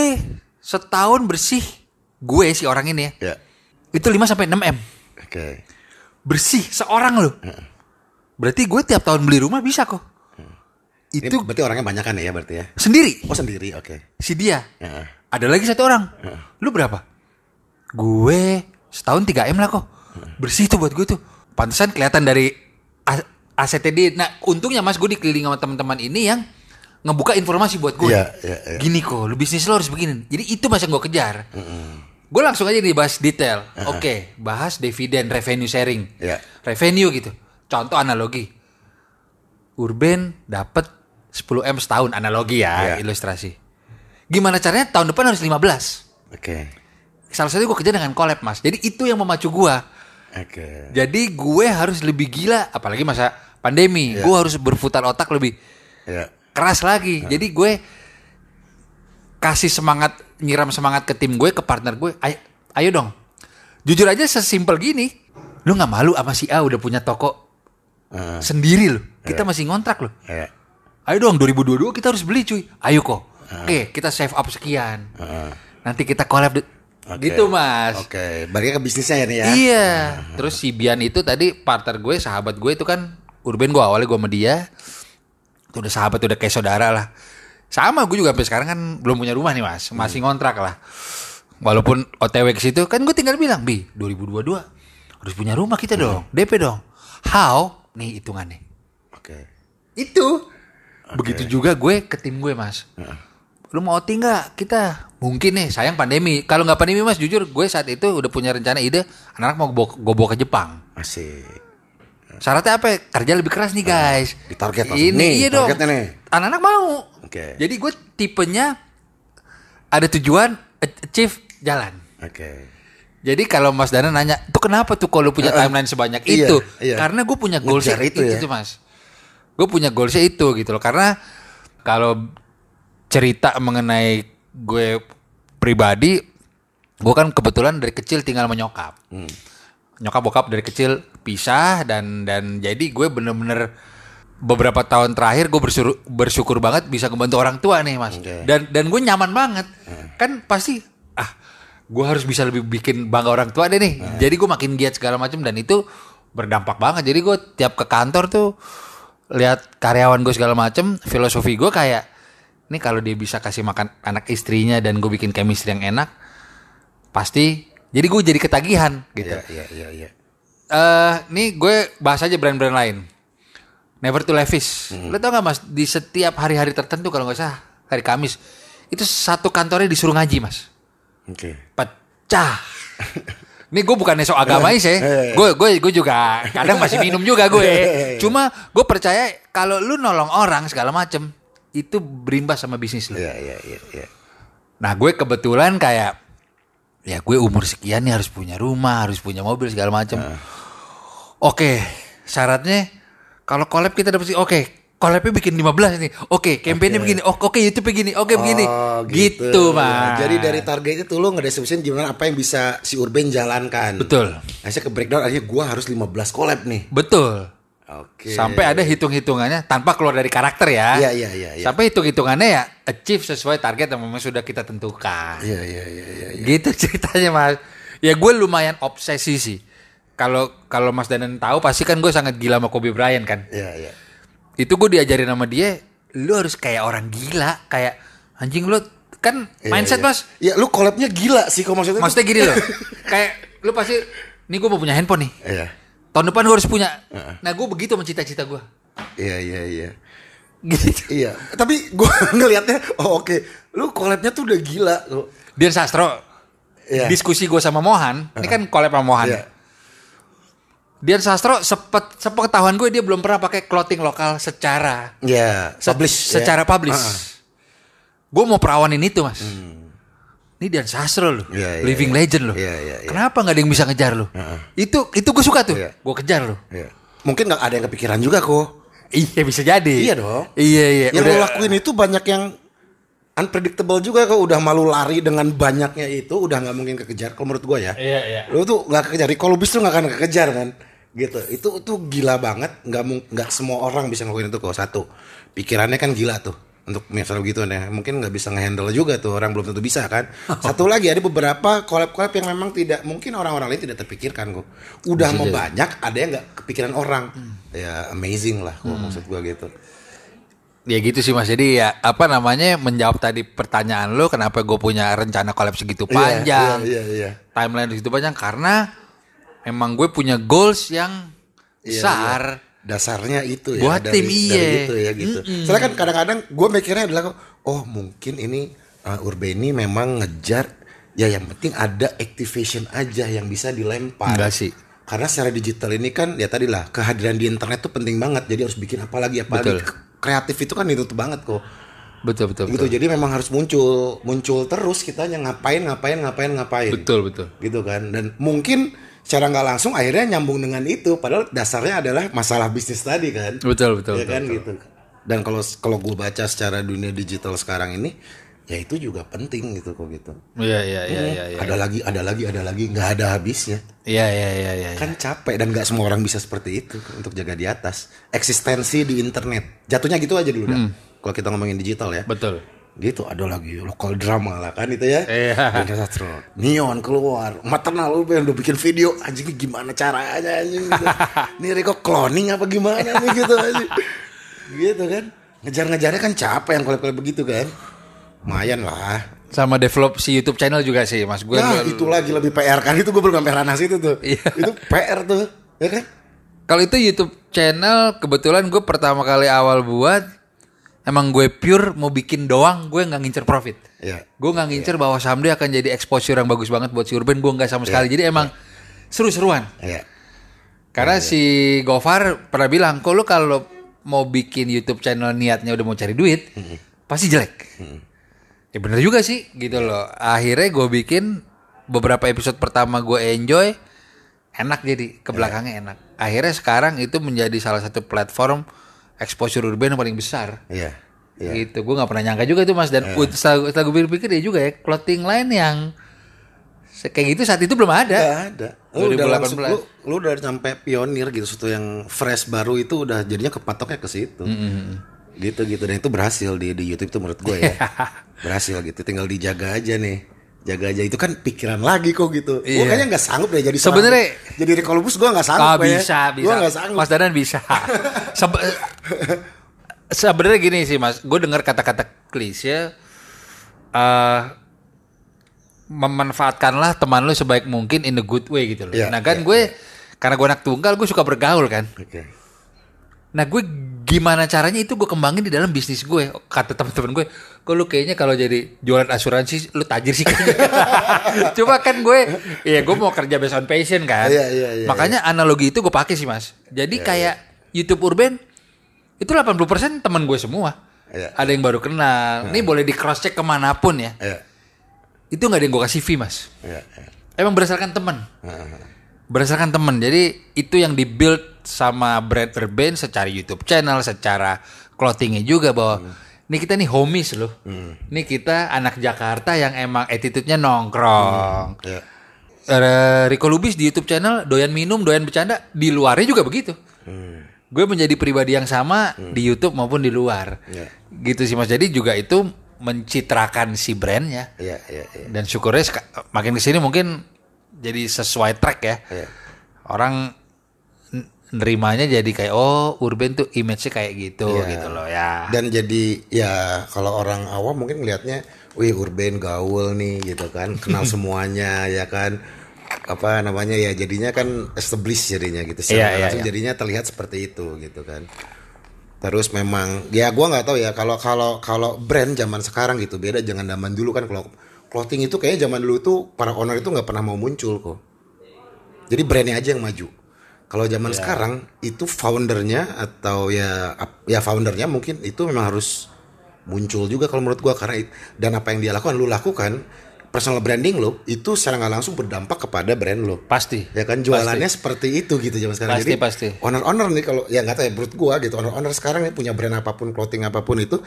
setahun bersih, gue si orang ini ya, Iya. itu 5 sampai 6 M. Oke. Bersih seorang loh. Berarti gue tiap tahun beli rumah bisa kok. Ini Itu berarti orangnya banyak kan ya berarti ya? sendiri Oh sendiri, oke. si dia. Ya. Ada lagi satu orang. Lu berapa? Gue setahun 3 M lah kok. Bersih tuh buat gue tuh. Pantesan kelihatan dari asetnya dia. Nah, untungnya Mas gue dikelilingi sama teman-teman ini yang ngebuka informasi buat gue. Iya, iya, iya. Gini kok, lu bisnis lo harus begini. Jadi itu mas yang gue kejar. Gue langsung aja dibahas detail. Oke, bahas dividen revenue sharing. Iya. Revenue gitu. Contoh analogi. Urban dapat 10 M setahun analogi ya, Iya. ilustrasi. Gimana caranya tahun depan harus 15. Oke. Salah satu gue kerja dengan collab mas. Jadi itu yang memacu gue. Oke. Jadi gue harus lebih gila, apalagi masa pandemi. Gue harus berputar otak lebih Ya. keras lagi. Jadi gue kasih semangat, nyiram semangat ke tim gue, ke partner gue. Ayo, ayo dong. Jujur aja sesimpel gini. Lu nggak malu sama si A udah punya toko Heeh. sendiri loh. Kita masih ngontrak loh. Ya. Ayo dong 2022 kita harus beli cuy. Ayo kok. Oke, kita save up sekian. Nanti kita collab Oke. gitu mas. Oke, balik ke bisnisnya ya nih ya. Iya. Terus si Bian itu tadi partner gue, sahabat gue itu kan Urban gue awalnya gue sama dia. Itu udah sahabat udah kayak saudara lah. Sama gue juga sampai sekarang kan belum punya rumah nih mas, masih ngontrak lah. Walaupun OTW ke situ kan gue tinggal bilang, "Bi, 2022 harus punya rumah kita dong, DP dong." How? Nih hitungannya. Oke. Itu. Begitu juga gue ke tim gue, Mas. Lu mau OT nggak? Kita mungkin nih, sayang pandemi. Kalau nggak pandemi, Mas, jujur gue saat itu udah punya rencana ide anak-anak mau gue bawa ke Jepang. Asik. Syaratnya apa? Kerja lebih keras nih, guys. Ditarget langsung. Ini Nih, iya dong. Anak-anak mau. Oke. Jadi gue tipenya ada tujuan, achieve jalan. Oke. Jadi kalau Mas Dana nanya, itu kenapa tuh kalau punya timeline sebanyak Iya, itu? iya. Karena gue punya goals itu, itu ya. Mas. Gue punya goalsnya itu gitu loh. Karena kalau cerita mengenai gue pribadi, gue kan kebetulan dari kecil tinggal menyokap. Hmm. Nyokap bokap dari kecil pisah dan dan jadi gue bener-bener beberapa tahun terakhir gue bersyukur, bersyukur banget bisa membantu orang tua nih mas Oke. dan dan gue nyaman banget kan pasti ah gue harus bisa lebih bikin bangga orang tua deh nih jadi gue makin giat segala macam dan itu berdampak banget jadi gue tiap ke kantor tuh lihat karyawan gue segala macam filosofi gue kayak ini kalau dia bisa kasih makan anak istrinya dan gue bikin chemistry yang enak pasti jadi gue jadi ketagihan gitu Iya, iya, iya, iya. eh nih gue bahas aja brand-brand lain. Never to Levis. Lo tau gak mas, di setiap hari-hari tertentu kalau nggak salah hari Kamis itu satu kantornya disuruh ngaji mas. Oke. Pecah. <laughs> Ini gue bukannya so agamais <laughs> ya, gue gue gue juga kadang masih minum juga gue. <laughs> Cuma gue percaya kalau lu nolong orang segala macem itu berimbas sama bisnis lu. Iya, iya, iya, iya. Nah gue kebetulan kayak ya gue umur sekian nih harus punya rumah, harus punya mobil segala macam. Oke, syaratnya kalau collab kita dapat sih oke, collabnya bikin 15 nih. Oke, campaignnya begini. Oh, oke, YouTube begini. Oke, begini. Oh, Gitu, Ya, Mas. Jadi dari target itu lo ngedeskripsiin gimana apa yang bisa si Urban jalankan. Betul. Akhirnya ke breakdown akhirnya gua harus 15 collab nih. Betul. Oke. Sampai ada hitung-hitungannya tanpa keluar dari karakter ya. Iya, iya, iya, iya. Sampai hitung-hitungannya ya achieve sesuai target yang memang sudah kita tentukan. Iya, iya, iya, iya. iya. Gitu <laughs> ceritanya mas. Ya gue lumayan obsesi sih. Kalau kalau Mas Danan tahu pasti kan gue sangat gila sama Kobe Bryant kan. Iya, iya. Itu gue diajarin sama dia, lu harus kayak orang gila, kayak anjing lu kan Iya, mindset iya. mas. Ya lu collabnya gila sih kok maksudnya. Maksudnya gini loh, <laughs> kayak lu pasti, nih gue mau punya handphone nih. Iya. Tahun depan gue harus punya. Nah gue begitu sama cita-cita gue. Iya, iya, iya. Gitu. Iya, tapi gua <laughs> ngelihatnya oh oke, lu collabnya tuh udah gila lu. Dian Sastro, Iya. diskusi gue sama Mohan, ini kan collab sama Mohan. Iya. Dian Sastro sepet, sepengetahuan gue dia belum pernah pakai clothing lokal secara Iya, se- publish ya. secara publish. Ah, ah. Gue mau perawanin itu mas. Ini Dian Sastro loh. Iya, iya, living iya. legend loh. Iya, iya, iya. Kenapa nggak ada yang bisa ngejar lo? Itu itu gue suka tuh, Iya. gue kejar lo. Iya. Mungkin nggak ada yang kepikiran juga kok. Iya bisa jadi. Iya dong. Iya iya. Yang Udah- lo lakuin itu banyak yang unpredictable juga kok udah malu lari dengan banyaknya itu udah nggak mungkin kekejar kalau menurut gua ya. Iya iya. Lo tuh nggak kekejar. Kalau bis tuh nggak akan kekejar kan. Gitu. Itu tuh gila banget. Nggak nggak semua orang bisa ngelakuin itu kok. Satu. Pikirannya kan gila tuh. Untuk misalnya gitu ya. Mungkin nggak bisa ngehandle juga tuh orang belum tentu bisa kan. Satu lagi ada beberapa collab-collab yang memang tidak mungkin orang-orang lain tidak terpikirkan kok. Udah mau banyak ada yang nggak kepikiran orang. Ya amazing lah kok maksud gua gitu. Ya gitu sih mas. Jadi ya apa namanya menjawab tadi pertanyaan lo kenapa gue punya rencana collab segitu panjang, Iya, iya, iya. timeline segitu panjang karena emang gue punya goals yang Iya, besar. Dasarnya itu ya Buat tim, iya. gitu ya gitu. Soalnya kan kadang-kadang gue mikirnya adalah oh mungkin ini uh, Urbani memang ngejar ya yang penting ada activation aja yang bisa dilempar. Enggak sih. Karena secara digital ini kan ya tadi lah kehadiran di internet tuh penting banget. Jadi harus bikin apa lagi apa lagi. Kreatif itu kan ditutup banget kok. Betul betul Gitu. betul. Jadi memang harus muncul muncul terus kitanya ngapain ngapain ngapain ngapain Betul betul. gitu kan dan mungkin secara nggak langsung akhirnya nyambung dengan itu padahal dasarnya adalah masalah bisnis tadi kan Betul betul. ya betul, kan betul. gitu dan kalau kalau gue baca secara dunia digital sekarang ini ya itu juga penting gitu kok gitu Iya iya iya iya. iya. ada lagi ada lagi ada lagi nggak ada habisnya Iya iya iya iya. kan capek dan nggak semua orang bisa seperti itu untuk jaga di atas eksistensi di internet jatuhnya gitu aja dulu dah kalau kita ngomongin digital ya Betul. Gitu ada lagi lokal drama lah kan itu ya Iya. Sastro Neon keluar maternal lu pengen udah bikin video anjing gimana caranya anjing gitu. <laughs> ini Riko cloning apa gimana nih gitu anjing gitu kan ngejar-ngejarnya kan capek yang kalau begitu kan lumayan lah Sama develop si YouTube channel juga sih mas. Gue nah itu lagi lebih PR kan itu gue belum sampai ranah situ tuh Iya. itu PR tuh ya kan Kalau itu YouTube channel kebetulan gue pertama kali awal buat emang gue pure mau bikin doang gue nggak ngincer profit. Iya. Gue nggak ngincer bahwa someday akan jadi exposure yang bagus banget buat si Urban gue nggak sama sekali. Jadi emang seru-seruan. ya Karena si Gofar pernah bilang, kok lu kalau mau bikin YouTube channel niatnya udah mau cari duit, pasti jelek. Ya bener juga sih, gitu loh. Akhirnya gue bikin beberapa episode pertama gue enjoy, enak jadi ke belakangnya enak. Akhirnya sekarang itu menjadi salah satu platform exposure urban yang paling besar. Iya. Iya. Gitu, gue nggak pernah nyangka juga tuh mas. Dan ut- setelah, setelah gue pikir-pikir ya juga ya, clothing line yang kayak gitu saat itu belum ada. Gak ada. Lu udah 2018. langsung lu, lu udah sampai pionir gitu sesuatu yang fresh baru itu udah jadinya kepatoknya ke situ. Gitu gitu dan itu berhasil di di YouTube itu menurut gue ya. <laughs> berhasil gitu. Tinggal dijaga aja nih. Jaga aja itu kan pikiran lagi kok gitu. Gue Iya. kayaknya nggak sanggup deh jadi Sebenarnya- jadi Rikolobus gue nggak sanggup. Ah kayaknya. bisa bisa. Gue nggak sanggup. Mas Dadan bisa. <laughs> Sebe- Sebenarnya gini sih Mas, gue dengar kata-kata klise eh memanfaatkanlah teman lu sebaik mungkin in a good way gitu loh. Iya, nah kan iya, gue karena gue anak tunggal gue suka bergaul kan. Oke. Nah gue gimana caranya itu gue kembangin di dalam bisnis gue. Kata teman-teman gue, kok lu kayaknya kalau jadi jualan asuransi lu tajir sih kayaknya. <laughs> Cuma kan gue, ya gue mau kerja based on passion kan. Iya, iya, iya, Makanya analogi itu gue pakai sih mas. Jadi kayak YouTube Urban itu 80% teman gue semua. Iya. Ada yang baru kenal. Ini boleh di cross check ke mana pun ya. Iya. Itu nggak ada yang gue kasih fee mas. Iya. iya. Emang berdasarkan teman. Berdasarkan teman. Jadi itu yang dibuild sama brand urban secara YouTube channel, secara clothingnya juga bahwa ini kita nih homies loh. Ini kita anak Jakarta yang emang attitude-nya nongkrong. Iya. Eh, Rico Lubis di YouTube channel doyan minum, doyan bercanda, di luarnya juga begitu. Gue menjadi pribadi yang sama di YouTube maupun di luar. Iya. Gitu sih Mas. Jadi juga itu mencitrakan si brandnya Iya, iya, iya. dan syukurnya makin ke sini mungkin jadi sesuai track ya Iya. orang nerimanya jadi kayak oh urban tuh image-nya kayak gitu Iya. gitu loh ya Dan jadi ya kalau orang awam mungkin ngelihatnya, wih urban gaul nih gitu kan, kenal <laughs> semuanya ya kan, apa namanya ya jadinya kan established jadinya gitu, secara iya, langsung iya. jadinya terlihat seperti itu gitu kan. Terus memang ya gua nggak tahu ya kalau kalau kalau brand zaman sekarang gitu beda jangan zaman dulu kan kalau clothing itu kayaknya zaman dulu tuh para owner itu nggak pernah mau muncul kok. Jadi brandnya aja yang maju. Kalau zaman Iya. sekarang itu foundernya atau ya ya foundernya mungkin itu memang harus muncul juga kalau menurut gua karena it- dan apa yang dia lakukan lu lakukan personal branding lo itu secara nggak langsung berdampak kepada brand lo. pasti Ya kan jualannya seperti itu gitu zaman sekarang. Pasti, Jadi pasti. owner-owner nih kalau ya nggak tahu ya menurut gua gitu owner-owner sekarang nih punya brand apa pun clothing apa pun itu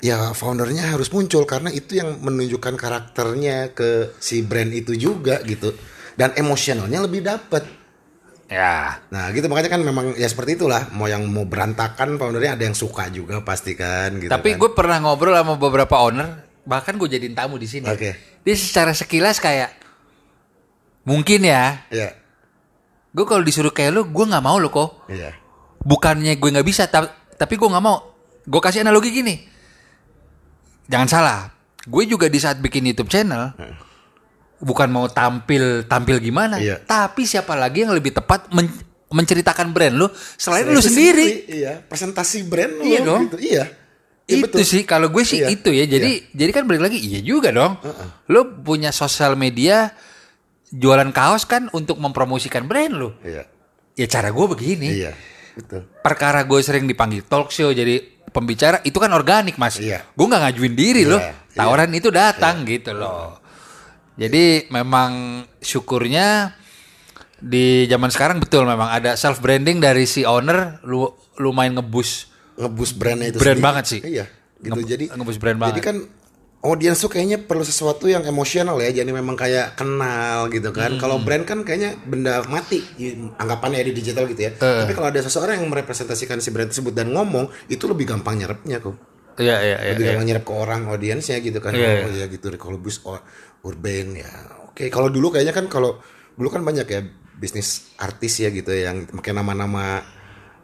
ya foundernya harus muncul karena itu yang menunjukkan karakternya ke si brand itu juga gitu dan emosionalnya lebih dapet ya. Nah gitu. Makanya kan memang ya seperti itulah. Mau yang mau berantakan foundernya ada yang suka juga pasti kan gitu tapi kan. gue pernah ngobrol sama beberapa owner bahkan gue jadiin tamu di sini. Oke. dia secara sekilas kayak mungkin ya. Ya gue kalau disuruh kayak lu gue nggak mau lo kok. Iya. Bukannya gue nggak bisa ta- tapi gue nggak mau. Gue kasih analogi gini. Jangan salah. Gue juga di saat bikin YouTube channel bukan mau tampil tampil gimana Iya. tapi siapa lagi yang lebih tepat men- menceritakan brand lu selain lu Itu sendiri? iya presentasi brand lo Iya dong. gitu. iya. Iya, itu sih kalau gue sih Iya. itu ya. Jadi jadi kan balik lagi iya juga dong. Lu punya sosial media jualan kaos kan untuk mempromosikan brand lu. Iya. Ya cara gue begini. Iya betul. Perkara gue sering dipanggil talk show jadi pembicara itu kan organik mas. Iya. gue nggak ngajuin diri Iya, loh. iya. tawaran itu datang gitu loh jadi memang syukurnya di zaman sekarang betul memang ada self branding dari si owner lu lumayan ngebus ngebus brandnya itu Brand sendiri. banget sih. Iya, gitu. Nge- jadi ngebus brand Jadi banget. kan audiens tuh kayaknya perlu sesuatu yang emosional ya. Jadi memang kayak kenal gitu kan. Hmm. Kalau brand kan kayaknya benda mati anggapannya ya di digital gitu ya. Eh. Tapi kalau ada seseorang yang merepresentasikan si brand tersebut dan ngomong, itu lebih gampang nyerapnya kok. iya iya iya Lebih iya. gampang nyerap ke orang audiensnya gitu kan. Iya, oh ya gitu kalau bus urban ya. Oke, kalau dulu kayaknya kan kalau dulu kan banyak ya bisnis artis ya gitu ya, yang pakai nama-nama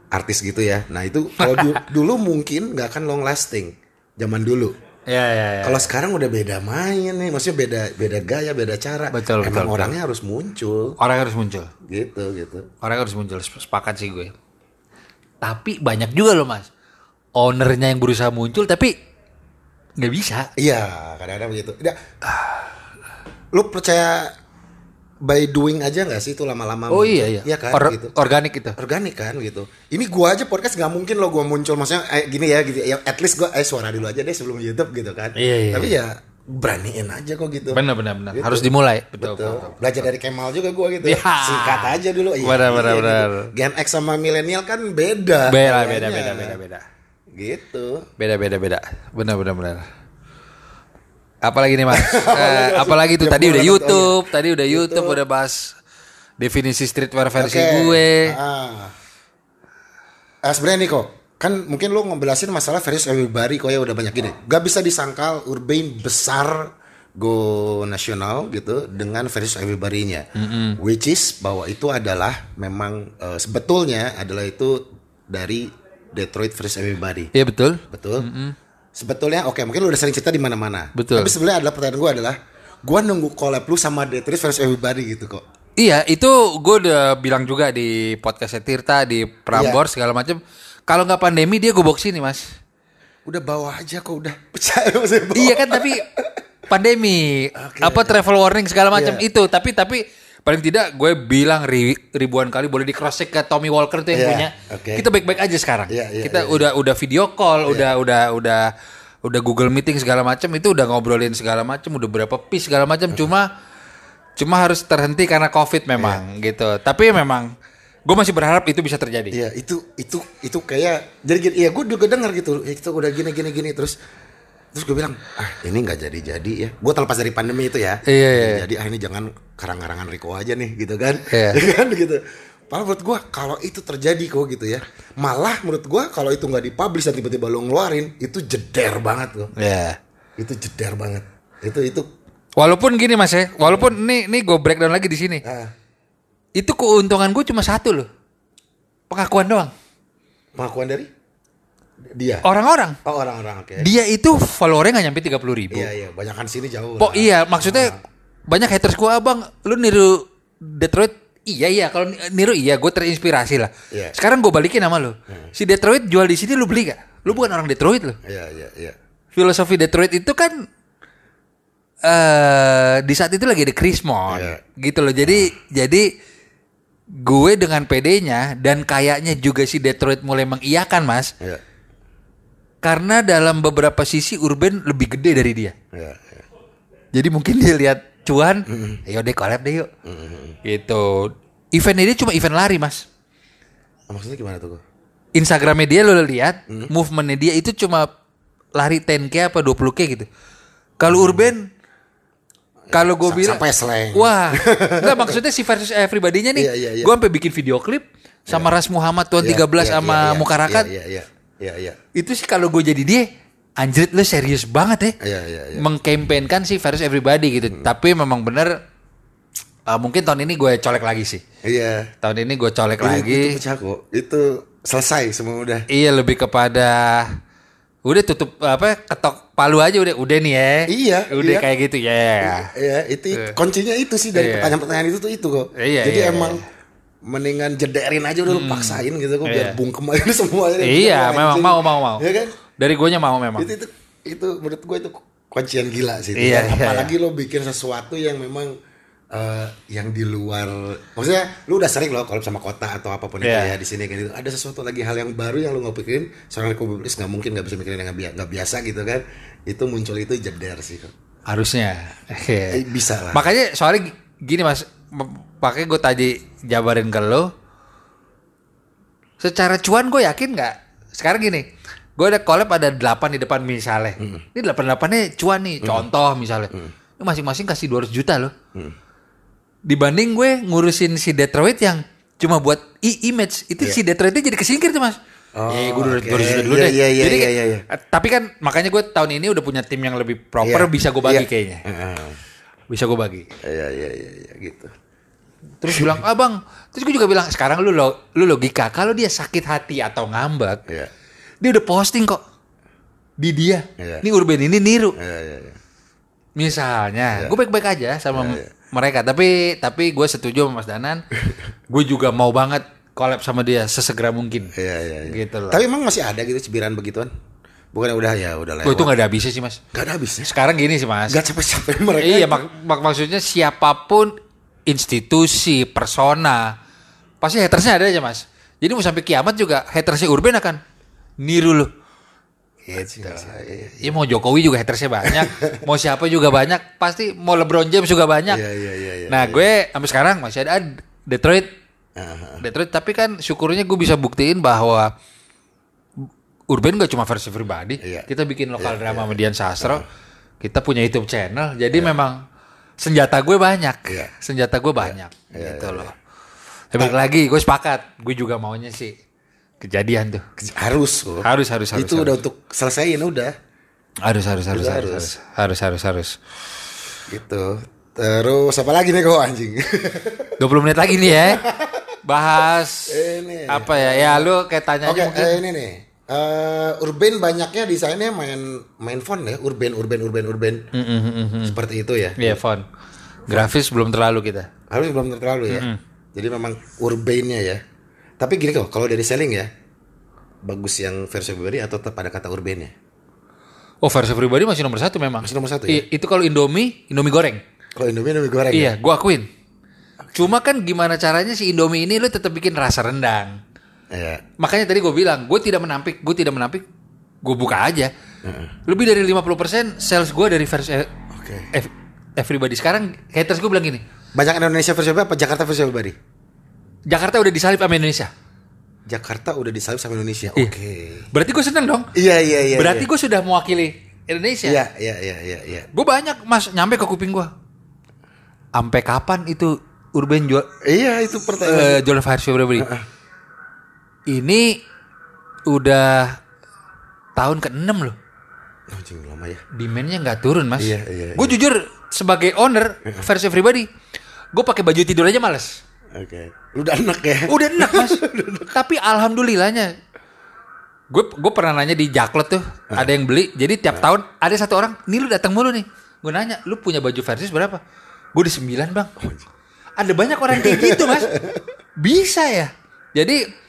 artis gitu ya. Nah, itu kalau du- <laughs> dulu mungkin nggak akan long lasting zaman dulu. iya iya iya. Kalau sekarang udah beda main nih, maksudnya beda beda gaya, beda cara. Betul, Emang betul, orangnya harus muncul orang harus muncul gitu gitu. orang harus muncul sepakat sih gue tapi banyak juga loh mas ownernya yang berusaha muncul tapi nggak bisa Iya, kadang-kadang begitu. Tidak. Lu percaya by doing aja nggak sih itu lama-lama? oh iya iya Iya kan Or- gitu. organik itu Organik kan gitu. Ini gua aja podcast nggak mungkin lo gua muncul maksudnya eh, gini ya gitu. Ya at least gua eh suara dulu aja deh sebelum YouTube gitu kan. Iya, iya, Tapi ya beraniin aja kok gitu. Benar benar benar. Gitu. Harus dimulai. Betul. Betul. betul. Belajar dari Kemal juga gue gitu. Ya. Singkat aja dulu. Iya, Benar, iya, benar, gitu. benar. Gen X sama milenial kan beda. Beda kayaknya. beda beda beda beda. Gitu. Beda beda beda. Benar benar benar. Apalagi nih mas? <laughs> Eh, apalagi tuh Ya, tadi udah YouTube, tadi udah YouTube udah bahas definisi streetwear versi Oke. gue. Ah. Ah, sebenarnya nih kok, kan mungkin lu ngebelasin masalah versus everybody kok ya udah banyak gini. Gak bisa disangkal Urban besar go nasional gitu dengan versus everybody-nya. Which is bahwa itu adalah memang eh, sebetulnya adalah itu dari Detroit versus everybody. Iya betul. Betul. Sebetulnya oke mungkin lu udah sering cerita di mana-mana. Betul. Tapi sebenarnya adalah pertanyaan gue adalah gua nunggu collab lu sama Detroit versus everybody gitu kok. Iya, itu gue udah bilang juga di podcastnya Tirta, di Prambors segala macam. Kalau nggak pandemi dia gue box ini mas. Udah bawa aja kok udah percaya <laughs> bawa. iya kan tapi pandemi, Oke. apa travel warning segala macam Iya. itu. Tapi tapi paling tidak gue bilang ri- ribuan kali boleh di cross check ke Tommy Walker tuh yang Iya, punya. oke. Kita baik-baik aja sekarang. Iya, iya, kita iya. udah udah video call, udah udah udah udah Google Meeting segala macam itu udah ngobrolin segala macam, udah berapa piece segala macam. Cuma cuma harus terhenti karena covid memang Iya. gitu. Tapi memang gue masih berharap itu bisa terjadi. Iya itu itu itu kayak jadi gini, iya gue juga dengar gitu ya, itu udah gini gini gini terus terus gue bilang ah ini nggak jadi jadi ya gue terlepas dari pandemi itu ya Iya, iya. jadi ah ini jangan karang-karangan Riko aja nih gitu kan Iya. <laughs> Ya kan gitu Padahal menurut gue kalau itu terjadi kok gitu ya malah menurut gue kalau itu nggak dipublish dan tiba-tiba lo ngeluarin itu jeder banget loh Iya. itu jeder banget itu itu Walaupun gini mas ya, walaupun ini ini gue breakdown lagi di sini. ah, Itu keuntungan gue cuma satu loh. Pengakuan doang. pengakuan dari dia Orang-orang. oh orang-orang oke Dia itu followernya nggak nyampe 30 ribu. iya iya banyakan sini jauh Pok lah. iya maksudnya banyak haters gue abang. Lu niru Detroit. Iya iya kalau ni- niru iya gue terinspirasi lah. Iya. Sekarang gue balikin sama lu. Si Detroit jual di sini lu beli gak? Lu bukan orang Detroit lo. iya iya iya Filosofi Detroit itu kan eh di saat itu lagi ada Chrismon Iya. gitu loh. Jadi jadi gue dengan PD-nya dan kayaknya juga si Detroit mulai mengiyakan mas iya karena dalam beberapa sisi Urban lebih gede dari dia. iya iya. Jadi mungkin dia lihat cuan, ayo deh collab deh yuk. Gitu. Eventnya dia cuma event lari mas. Ah, maksudnya gimana tuh Instagramnya dia lo lihat, movementnya dia itu cuma lari 10k apa 20k gitu. Kalau Urban, kalau gue bilang, sampai slang. wah, <laughs> nggak maksudnya si versus everybody-nya nih, Iya, iya, iya. gue sampai bikin video klip sama Ras Muhammad tuan Iya, 13 iya, sama iya, iya, Mukarakat. Iya iya iya iya. Itu sih kalau gue jadi dia, anjrit lu serius banget ya. Iya, iya, iya. Mengkampanyekan si versus everybody gitu. Tapi memang bener, uh, mungkin tahun ini gue colek lagi sih. Iya. Tahun ini gue colek Itu- lagi. Itu pecah kok. Itu selesai semua udah. Iya lebih kepada udah tutup apa ketok palu aja udah udah nih ya. Iya, Udah iya. kayak gitu ya. Iya, itu kuncinya itu sih dari Iya. pertanyaan-pertanyaan itu tuh itu kok. Iya, Jadi iya, emang mendingan jederin aja udah lu paksain gitu kok biar Iya. bungkem aja <laughs> semuanya. Iya, memang mau mau mau. Iya kan? Dari guanya mau memang. Itu itu itu menurut gue itu kuncian gila sih. Iya, iya, Apalagi lo bikin sesuatu yang memang eh, yang di luar maksudnya lu udah sering loh kalau sama kota atau apa pun itu Iya. ya di sini kayak gitu ada sesuatu lagi hal yang baru yang lu nggak pikirin seorang republikis nggak mungkin nggak bisa mikirin yang nggak bia- nggak biasa gitu kan itu muncul itu jeder sih Harusnya. Eh, bisa lah Makanya soalnya gi- gini Mas, pakai gue tadi jabarin ke lo. Secara cuan gue yakin nggak? Sekarang gini, gue ada collab ada 8 di depan misalnya. Ini 8-8-nya cuan nih, contoh misalnya. Ini masing-masing kasih 200 juta loh. Dibanding gue ngurusin si Detroit yang cuma buat i- image, itu si Detroitnya jadi kesingkir tuh mas. Oh, Eh, gue 200 oke. 200 juta dulu Iya, deh. iya, iya, Jadi iya, kan- iya, iya. eh, Tapi kan makanya gue tahun ini udah punya tim yang lebih proper, Iya. bisa gue bagi Iya. kayaknya. Heeh. Bisa gue bagi. Iya iya iya iya gitu. Terus bilang, abang. Terus gue juga bilang, sekarang lu lo, lu logika. Kalau dia sakit hati atau ngambek, Iya. dia udah posting kok di dia. Iya. Ini urban ini niru. Iya iya iya. Misalnya, Iya. gue baik-baik aja sama Iya, iya. mereka. Tapi tapi gue setuju sama Mas Danan. <laughs> gue juga mau banget collab sama dia sesegera mungkin. Iya iya iya. Gitu loh. Tapi emang masih ada gitu cibiran begituan? Bukan udah ya udah lewat. Gue itu gak ada habisnya sih mas. Gak ada habisnya. Sekarang gini sih mas. Gak capek-capek mereka. Iya, mak- mak- maksudnya siapa pun institusi, persona, pasti hatersnya ada aja mas. Jadi mau sampai kiamat juga hatersnya Urban akan niru lo. Gitu. Ya mau Jokowi juga hatersnya banyak, <laughs> mau siapa juga banyak, pasti mau LeBron James juga banyak. Iya, iya, iya, iya, nah gue sampai sekarang masih ada Detroit, Aha. Detroit. Tapi kan syukurnya gue bisa buktiin bahwa Urban gak cuma versi pribadi. Iya. Kita bikin lokal drama sama Dian Sastro. Kita punya YouTube channel. Jadi memang senjata gue banyak. Iya. Senjata gue banyak. gitu loh. Tapi lagi gue sepakat. Gue juga maunya sih kejadian tuh. Harus kok. Harus harus harus. Itu harus. udah untuk selesaiin udah. harus harus harus Udah harus harus. harus harus harus. Gitu. Terus apa lagi nih kok anjing? <laughs> 20 menit lagi nih ya. <laughs> Bahas Ini. apa ya? Ya lu kayak tanya Oke, mungkin. eh, ini nih. Eh, urban banyaknya desainnya main main font ya, urban urban urban urban. Seperti itu ya. Iya, font. Grafis belum terlalu kita. Harus belum terlalu ya. Jadi memang urbannya ya. Tapi gini kok, kalau dari selling ya, bagus yang versi pribadi atau tetap ada kata urbannya? Oh, versi pribadi masih nomor satu memang. Masih nomor satu ya? I- itu kalau Indomie, Indomie goreng. Kalau Indomie Indomie goreng. ya? Iya, gua akuin. Cuma kan gimana caranya si Indomie ini lu tetap bikin rasa rendang. Iya. Makanya tadi gue bilang, gue tidak menampik, gue tidak menampik, gue buka aja. Lebih dari 50% sales gue dari versi eh, Oke. ev- everybody. Sekarang haters gue bilang gini, Banyak Indonesia versi apa Jakarta versi pribadi? Jakarta udah disalip sama Indonesia. Jakarta udah disalip sama Indonesia. Iya. Oke. Berarti gue seneng dong. Iya iya iya. Berarti iya. gue sudah mewakili Indonesia. Iya iya iya iya iya. Gue banyak mas nyampe ke kuping gue. Sampai kapan itu Urban jual Iya itu pertanyaan. eh, jual versi pribadi? Ini udah tahun ke-6 loh. Anjing lama ya. Demandnya nggak turun mas. Iya, iya, Gue jujur sebagai owner versi pribadi, gue pakai baju tidur aja males. Oke. Lu udah enak ya. Udah enak mas. <laughs> Tapi alhamdulillahnya, gue gue pernah nanya di Jaklet tuh, ada yang beli. Jadi tiap tahun ada satu orang, nih lu datang mulu nih. Gue nanya, lu punya baju versi berapa? Gue di 9 bang. Ada banyak orang kayak gitu mas. <laughs> Bisa ya. Jadi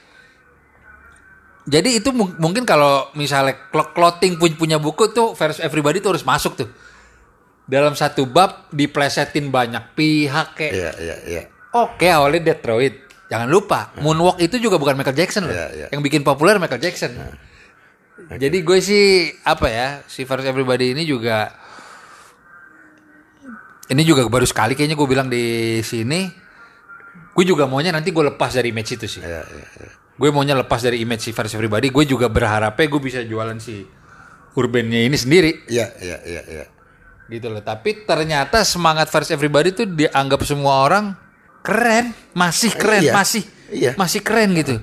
jadi itu mung- mungkin kalau misalnya clo- clothing pun punya buku tuh versi everybody tuh harus masuk tuh. Dalam satu bab diplesetin banyak pihak kayak Iya iya iya. Oke awalnya Detroit. Jangan lupa Moonwalk itu juga bukan Michael Jackson loh. Iya, iya. Yang bikin populer Michael Jackson. Jadi gue sih apa ya si First Everybody ini juga ini juga baru sekali kayaknya gue bilang di sini. Gue juga maunya nanti gue lepas dari image itu sih. Iya iya iya. Gue maunya lepas dari image si First Everybody. Gue juga berharapnya gue bisa jualan si urbannya ini sendiri Iya iya iya iya. gitu loh. Tapi ternyata semangat First Everybody tuh dianggap semua orang keren, masih keren, Iya. masih Iya. masih keren gitu.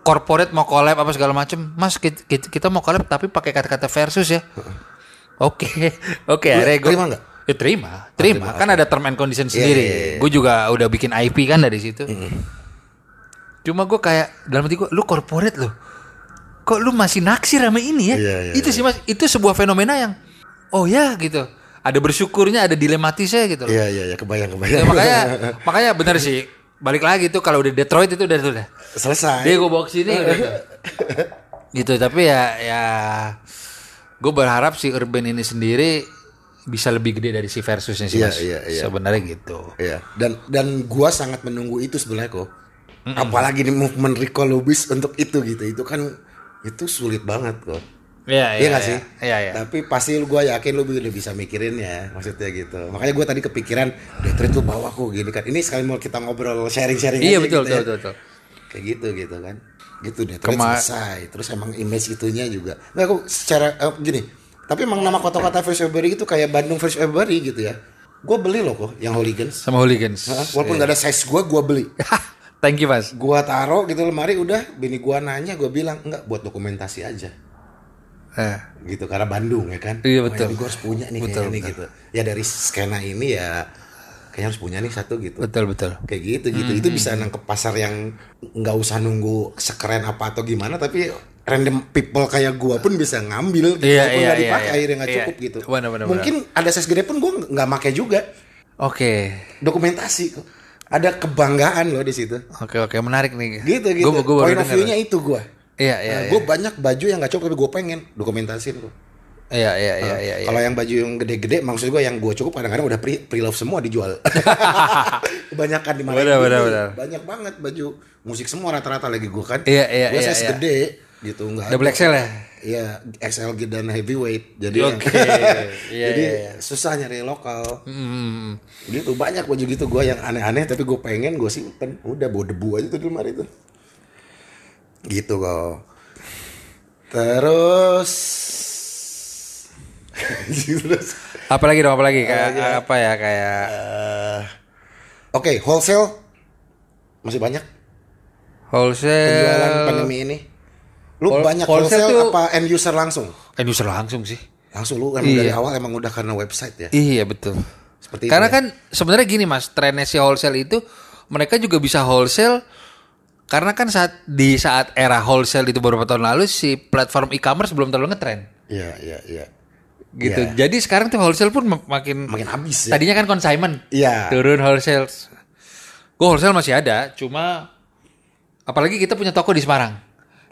Corporate mau collab apa segala macem, Mas kita, kita- mau collab tapi pakai kata-kata versus ya. Oke, <laughs> oke. Akhirnya gua- terima nggak? Ya terima, terima. Kan ada term and condition Iya, sendiri. iya, iya. Gue juga udah bikin IP kan dari situ. Cuma gue kayak dalam hati gue, lu corporate loh. Kok lu masih naksir sama ini ya? Iya, iya, itu sih mas, itu sebuah fenomena yang, oh ya gitu. Ada bersyukurnya, ada dilematisnya gitu. Iya iya iya kebayang Ya, kebayang. makanya, <laughs> makanya bener sih. Balik lagi tuh kalau udah Detroit itu udah udah. selesai. Dia gue bawa ke sini gitu. <laughs> gitu. Tapi ya ya gue berharap si Urban ini sendiri bisa lebih gede dari si versusnya sih Iya, mas. iya, iya. Sebenarnya gitu. Iya. Dan dan gua sangat menunggu itu sebenarnya kok. Apalagi di movement Rico Lubis untuk itu gitu. Itu kan itu sulit banget kok. Iya Iya gak sih? Iya iya. Tapi pasti gua yakin lu udah bisa mikirin ya maksudnya gitu. Makanya gua tadi kepikiran Detroit tuh bawa kok gini kan. Ini sekali mau kita ngobrol sharing-sharing Iya betul gitu betul, ya. betul betul. Kayak gitu gitu kan. Gitu Detroit Kema- selesai. Terus emang image itunya juga. Nggak kok secara eh, gini. Tapi emang nama kota-kota First February itu kayak Bandung First February gitu ya. Gua beli loh kok yang Hooligans. Sama hooligans. Hah? Walaupun nggak ada size gua, gua beli. <laughs> Thank you mas. Gua taruh gitu lemari udah. Bini gua nanya, gua bilang enggak buat dokumentasi aja. Eh. Gitu karena Bandung ya kan. Iya, Oh, betul. ini gua harus punya nih Betul, nih gitu. Ya dari skena ini ya kayaknya harus punya nih satu gitu. Betul betul. Kayak gitu gitu. Hmm, Itu bisa nangkep pasar yang nggak usah nunggu sekeren apa atau gimana tapi random people kayak gua pun bisa ngambil gitu. Iya, iya, nggak iya, dipakai iya. akhirnya nggak Iya. cukup gitu. Benar, benar, Mungkin ada size gede pun gua nggak pakai juga. Oke. Dokumentasi kok. Ada kebanggaan loh di situ. Oke oke menarik nih. Gitu gitu. Gua, gua Point of view-nya itu gua. Iya iya. Nah, iya. gue banyak baju yang gak cukup tapi gue pengen dokumentasin kok. Iya iya iya iya. iya. Kalau yang baju yang gede-gede maksud gue yang gue cukup kadang-kadang udah pre, pre-love semua dijual. <laughs> Kebanyakan di mana? Banyak banget baju musik semua rata-rata lagi gue kan. Iya, iya, Gue iya, size iya. gede gitu nggak Double. XL ya? Iya, XL dan heavyweight. Jadi Oke. yang- <laughs> Iya, jadi iya, susah nyari lokal. Hmm. Gitu banyak baju gitu gue yang aneh-aneh tapi gue pengen gue simpen. Udah bawa debu aja tuh di lemari tuh. Gitu kok. Terus terus <laughs> Apalagi dong, apalagi kayak apa ya kayak eh, Oke, wholesale masih banyak wholesale. penjualan pandemi ini. Lu Whol- banyak wholesale tuh- apa end user langsung? End user langsung sih. Langsung lu emang Iya. dari awal emang udah karena website ya. Iya betul. Seperti Karena itu ya? kan sebenarnya gini mas, trennya si wholesale itu mereka juga bisa wholesale karena kan saat di saat era wholesale itu beberapa tahun lalu si platform e-commerce belum terlalu ngetren Iya, iya, iya. gitu. Iya. Jadi sekarang tuh wholesale pun mak- makin Makin habis ya. tadinya kan consignment, Iya. turun wholesale. Gue wholesale masih ada, cuma apalagi kita punya toko di Semarang.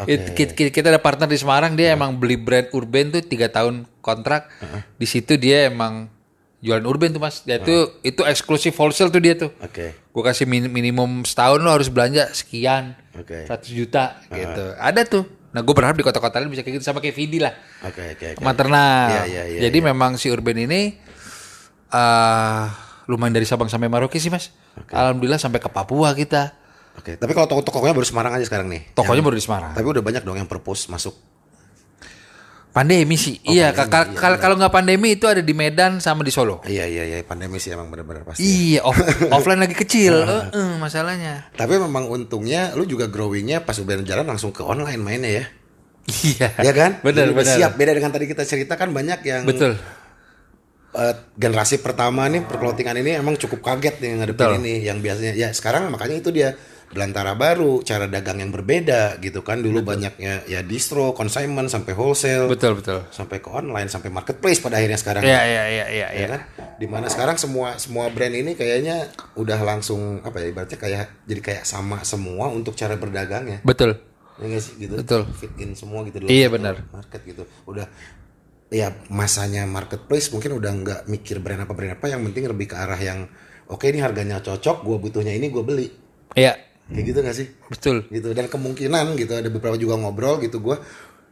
It- Kita, kita ada partner di Semarang, dia emang beli brand Urban tuh tiga tahun kontrak. Di situ dia emang jualan Urban tuh mas. Dia tuh itu eksklusif wholesale tuh dia tuh. Oke. Gue kasih min- minimum setahun lo harus belanja sekian, Oke. 100 juta gitu. Ada tuh. Nah gue berharap di kota-kota lain bisa kayak gitu sama kayak Vidi lah. Oke, oke, oke. Maternal. Iya, iya, iya, Jadi memang si Urban ini eh lumayan dari Sabang sampai Merauke sih mas. Alhamdulillah sampai ke Papua kita. Oke, tapi kalau toko-tokonya baru Semarang aja sekarang nih. Tokonya Yang- baru di Semarang. Tapi udah banyak dong yang purpose masuk. Pandemi sih. iya, ka- ka- kalau kalau nggak pandemi itu ada di Medan sama di Solo. Iya, iya, iya, pandemi sih emang benar-benar pasti. Iya, off- <laughs> offline lagi kecil. Eh, eh, masalahnya. Tapi memang untungnya lu juga growingnya pas udah jalan langsung ke online mainnya ya. Iya. Ya kan? <laughs> Benar, benar. Siap beda dengan tadi kita cerita kan banyak yang Betul. eh, generasi pertama nih perclothingan ini emang cukup kaget nih ngadepin Betul. ini yang biasanya ya sekarang makanya itu dia belantara baru cara dagang yang berbeda gitu kan. Dulu banyaknya ya distro consignment sampai wholesale. Betul, betul. sampai ke online sampai marketplace pada akhirnya sekarang. Iya, iya, iya, iya, ya iya. kan? Di mana sekarang semua semua brand ini kayaknya udah langsung apa ya ibaratnya kayak jadi kayak sama semua untuk cara berdagangnya. Betul. ya nggak sih? Gitu. Betul. fit in semua gitu dalam Iya, benar. market gitu. Udah ya masanya marketplace mungkin udah nggak mikir brand apa brand apa yang penting lebih ke arah yang oke ini harganya cocok gua butuhnya ini gua beli. Iya, kayak gitu gak sih betul. gitu dan kemungkinan gitu ada beberapa juga ngobrol gitu gua